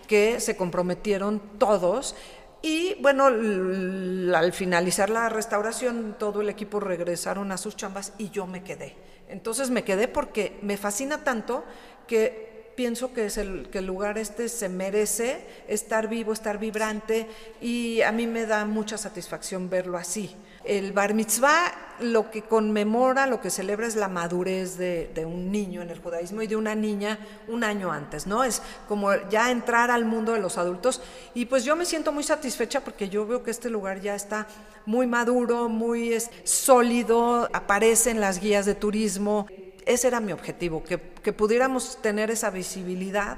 que se comprometieron todos y bueno, al finalizar la restauración, todo el equipo regresaron a sus chambas y yo me quedé. Entonces me quedé porque me fascina tanto que pienso que, es el, que el lugar este se merece estar vivo, estar vibrante y a mí me da mucha satisfacción verlo así. El bar mitzvah lo que conmemora, lo que celebra es la madurez de, de, un niño en el judaísmo y de una niña un año antes, ¿no? Es como ya entrar al mundo de los adultos y pues yo me siento muy satisfecha porque yo veo que este lugar ya está muy maduro, muy es, sólido, aparece en las guías de turismo. Ese era mi objetivo, que, que pudiéramos tener esa visibilidad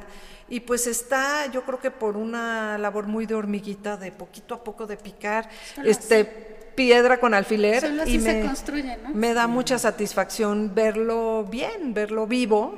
y pues está, yo creo que por una labor muy de hormiguita, de poquito a poco de picar, Solo este así. Piedra con alfiler Solo así y se me, construye, ¿no? me da mucha satisfacción verlo bien, verlo vivo,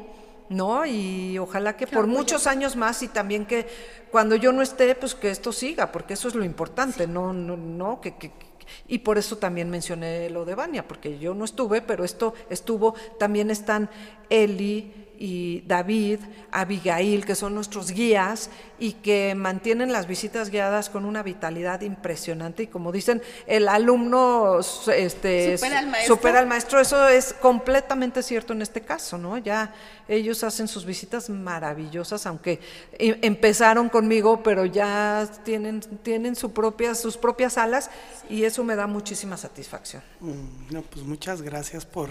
¿no? Y ojalá que Qué por orgullo. muchos años más y también que cuando yo no esté, pues que esto siga, porque eso es lo importante, no, no, no, que, que- que- y por eso también mencioné lo de Vania, porque yo no estuve, pero esto estuvo, también están Eli y David, Abigail, que son nuestros guías y que mantienen las visitas guiadas con una vitalidad impresionante y como dicen, el alumno este, Supera al maestro. supera al maestro, eso es completamente cierto en este caso, ¿no? Ya ellos hacen sus visitas maravillosas, aunque em- empezaron conmigo, pero ya tienen, tienen su propia, sus propias alas y eso me da muchísima satisfacción. Mm, No, pues muchas gracias por,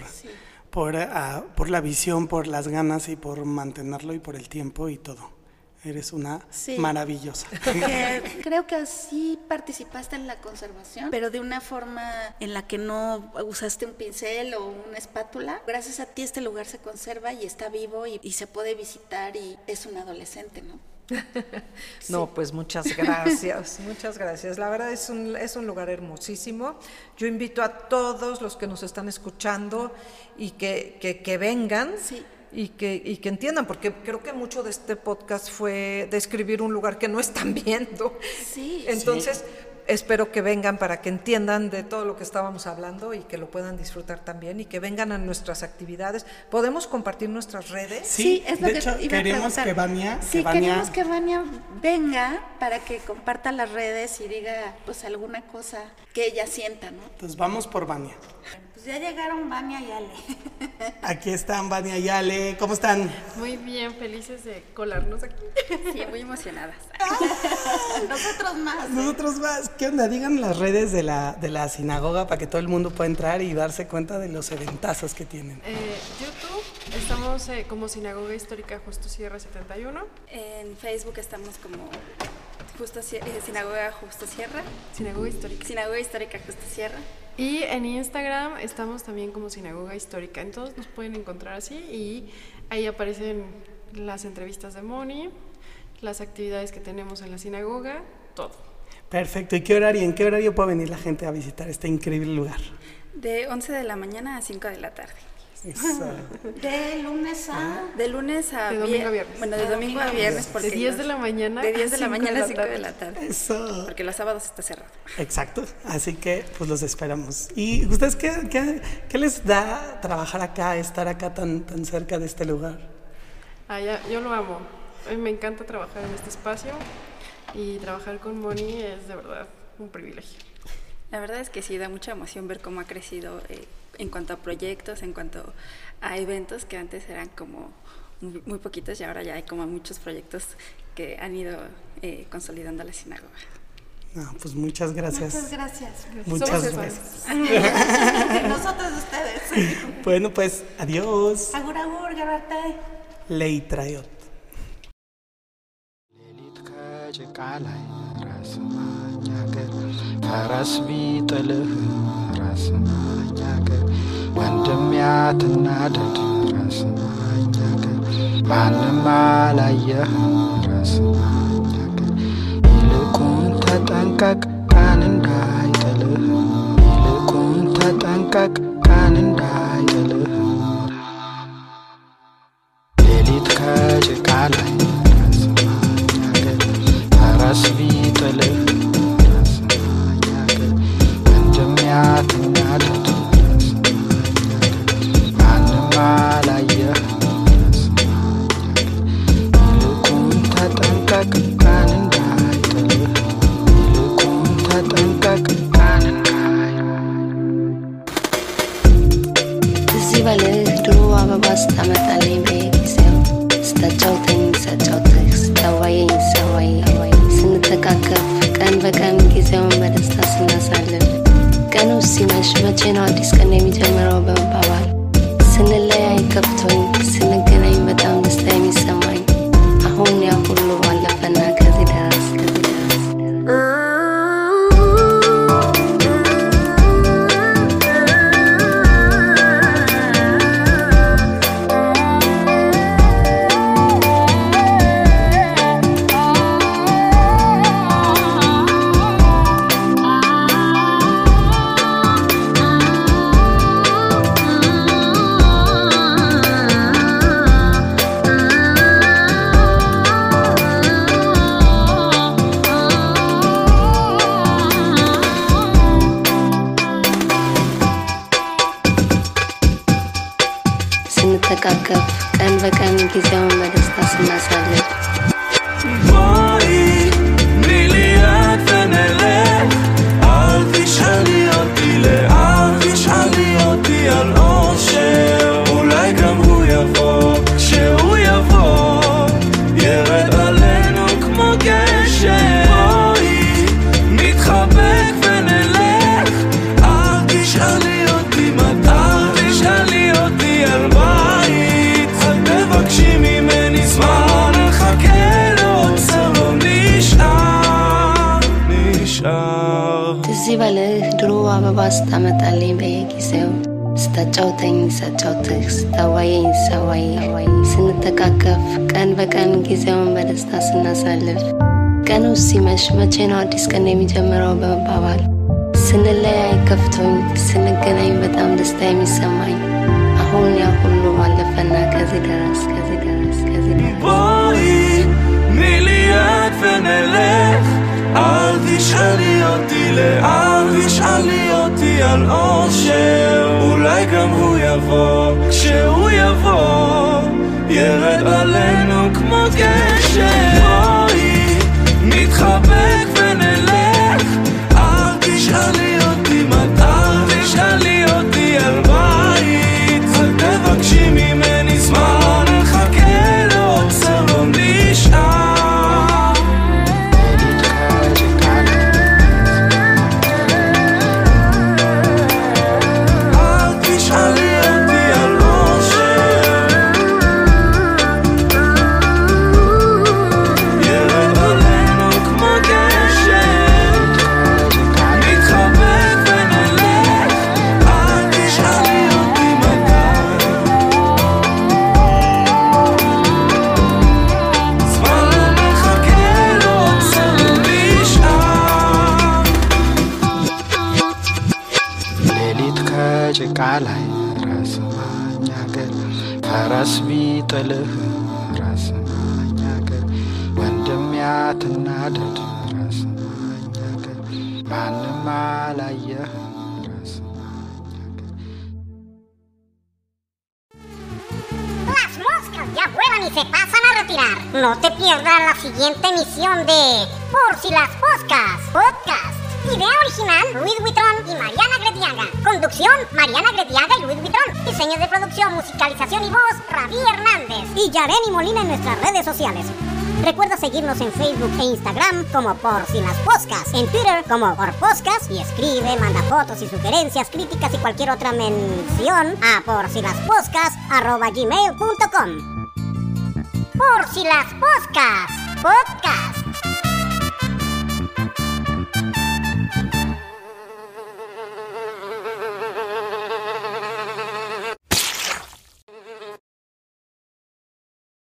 por, ah, por la visión, por las ganas y por mantenerlo y por el tiempo y todo. Eres una Sí. maravillosa. [LAUGHS] Creo que así participaste en la conservación, pero de una forma en la que no usaste un pincel o una espátula. Gracias a ti este lugar se conserva y está vivo y, y se puede visitar y es un adolescente, ¿no? [LAUGHS] No, pues muchas gracias, [LAUGHS] muchas gracias. La verdad es un, es un lugar hermosísimo. Yo invito a todos los que nos están escuchando y que, que, que vengan Sí. y, que, y que entiendan, porque creo que mucho de este podcast fue describir un lugar que no están [LAUGHS] viendo. Sí. Entonces, espero que vengan para que entiendan de todo lo que estábamos hablando y que lo puedan disfrutar también y que vengan a nuestras actividades. ¿Podemos compartir nuestras redes? Sí, es lo de que hecho, iba a queremos preguntar. que Vania, Sí, que Vania- queremos que Vania venga para que comparta las redes y diga pues alguna cosa que ella sienta, ¿no? Entonces vamos por Vania. Ya llegaron Vania y Ale. [LAUGHS] Aquí están Vania y Ale. ¿Cómo están? Muy bien, felices de colarnos aquí. Sí, muy emocionadas. [LAUGHS] Nosotros más. Nosotros más. ¿Qué onda? Digan las redes de la, de la sinagoga para que todo el mundo pueda entrar y darse cuenta de los eventazos que tienen. Eh, YouTube, estamos eh, como Sinagoga Histórica Justo Sierra 71. En Facebook estamos como Justo eh, Sinagoga Justo Sierra, Sinagoga Histórica. Sinagoga Histórica Justo Sierra. Y en Instagram estamos también como Sinagoga Histórica. En todos nos pueden encontrar así y ahí aparecen las entrevistas de Moni, las actividades que tenemos en la sinagoga, todo. Perfecto. ¿Y qué horario? ¿En qué horario puede venir la gente a visitar este increíble lugar? De 11 de la mañana a 5 de la tarde. [LAUGHS] De lunes a... De lunes a, De domingo a vier- viernes. Bueno, de domingo a viernes. Porque De 10 los- de la mañana De 10 a de la 5 mañana de a la 5 de tarde. la tarde. Eso. Porque los sábados está cerrado. Exacto. Así que pues los esperamos. ¿Y ustedes qué, qué, qué les da trabajar acá, estar acá tan, tan cerca de este lugar? Ah, ya, yo lo amo. A mí me encanta trabajar en este espacio y trabajar con Moni es de verdad un privilegio. La verdad es que sí, da mucha emoción ver cómo ha crecido eh, en cuanto a proyectos, en cuanto a eventos que antes eran como muy, muy poquitos y ahora ya hay como muchos proyectos que han ido eh, consolidando la sinagoga. No, pues muchas gracias. Muchas gracias. Muchas Somos gracias. [LAUGHS] De nosotros ustedes. [LAUGHS] Bueno, pues adiós. Agur, agur, Gabarte. Leitrayot. ሌሊት ከጭቃ ላይ ራስ ማኛገር ፈረስ ቢጥልህ ራስ ማኛገር ወንድም ያትናደድ ራስ ማኛገር ማንም አላየህ ራስ ማኛገር ይልቁን ተጠንቀቅ ቀን እንዳይጥልህ። ይልቁን ተጠንቀቅ ቀን እንዳይጥልህ። ሌሊት ከጭቃ ላይ ራስ ማኛገር ፈረስ ቢጥልህ ራስ ማኛገር ማንም ድሮ አበባ ስታመጣልኝ በየጊዜው ስታጫውተኝ ሳጫውትህ ህይወታችን አዲስ ቀን የሚጀምረው በመባባል? Yeah. Musicalización y voz, Ravi Hernández. Y Yareni Molina en nuestras redes sociales. Recuerda seguirnos en Facebook e Instagram como Por Si Las Poscas, en Twitter como Por Poscas y escribe, manda fotos y sugerencias, críticas y cualquier otra mención a por si las poscas arroba gmail.com. Por si las podcast.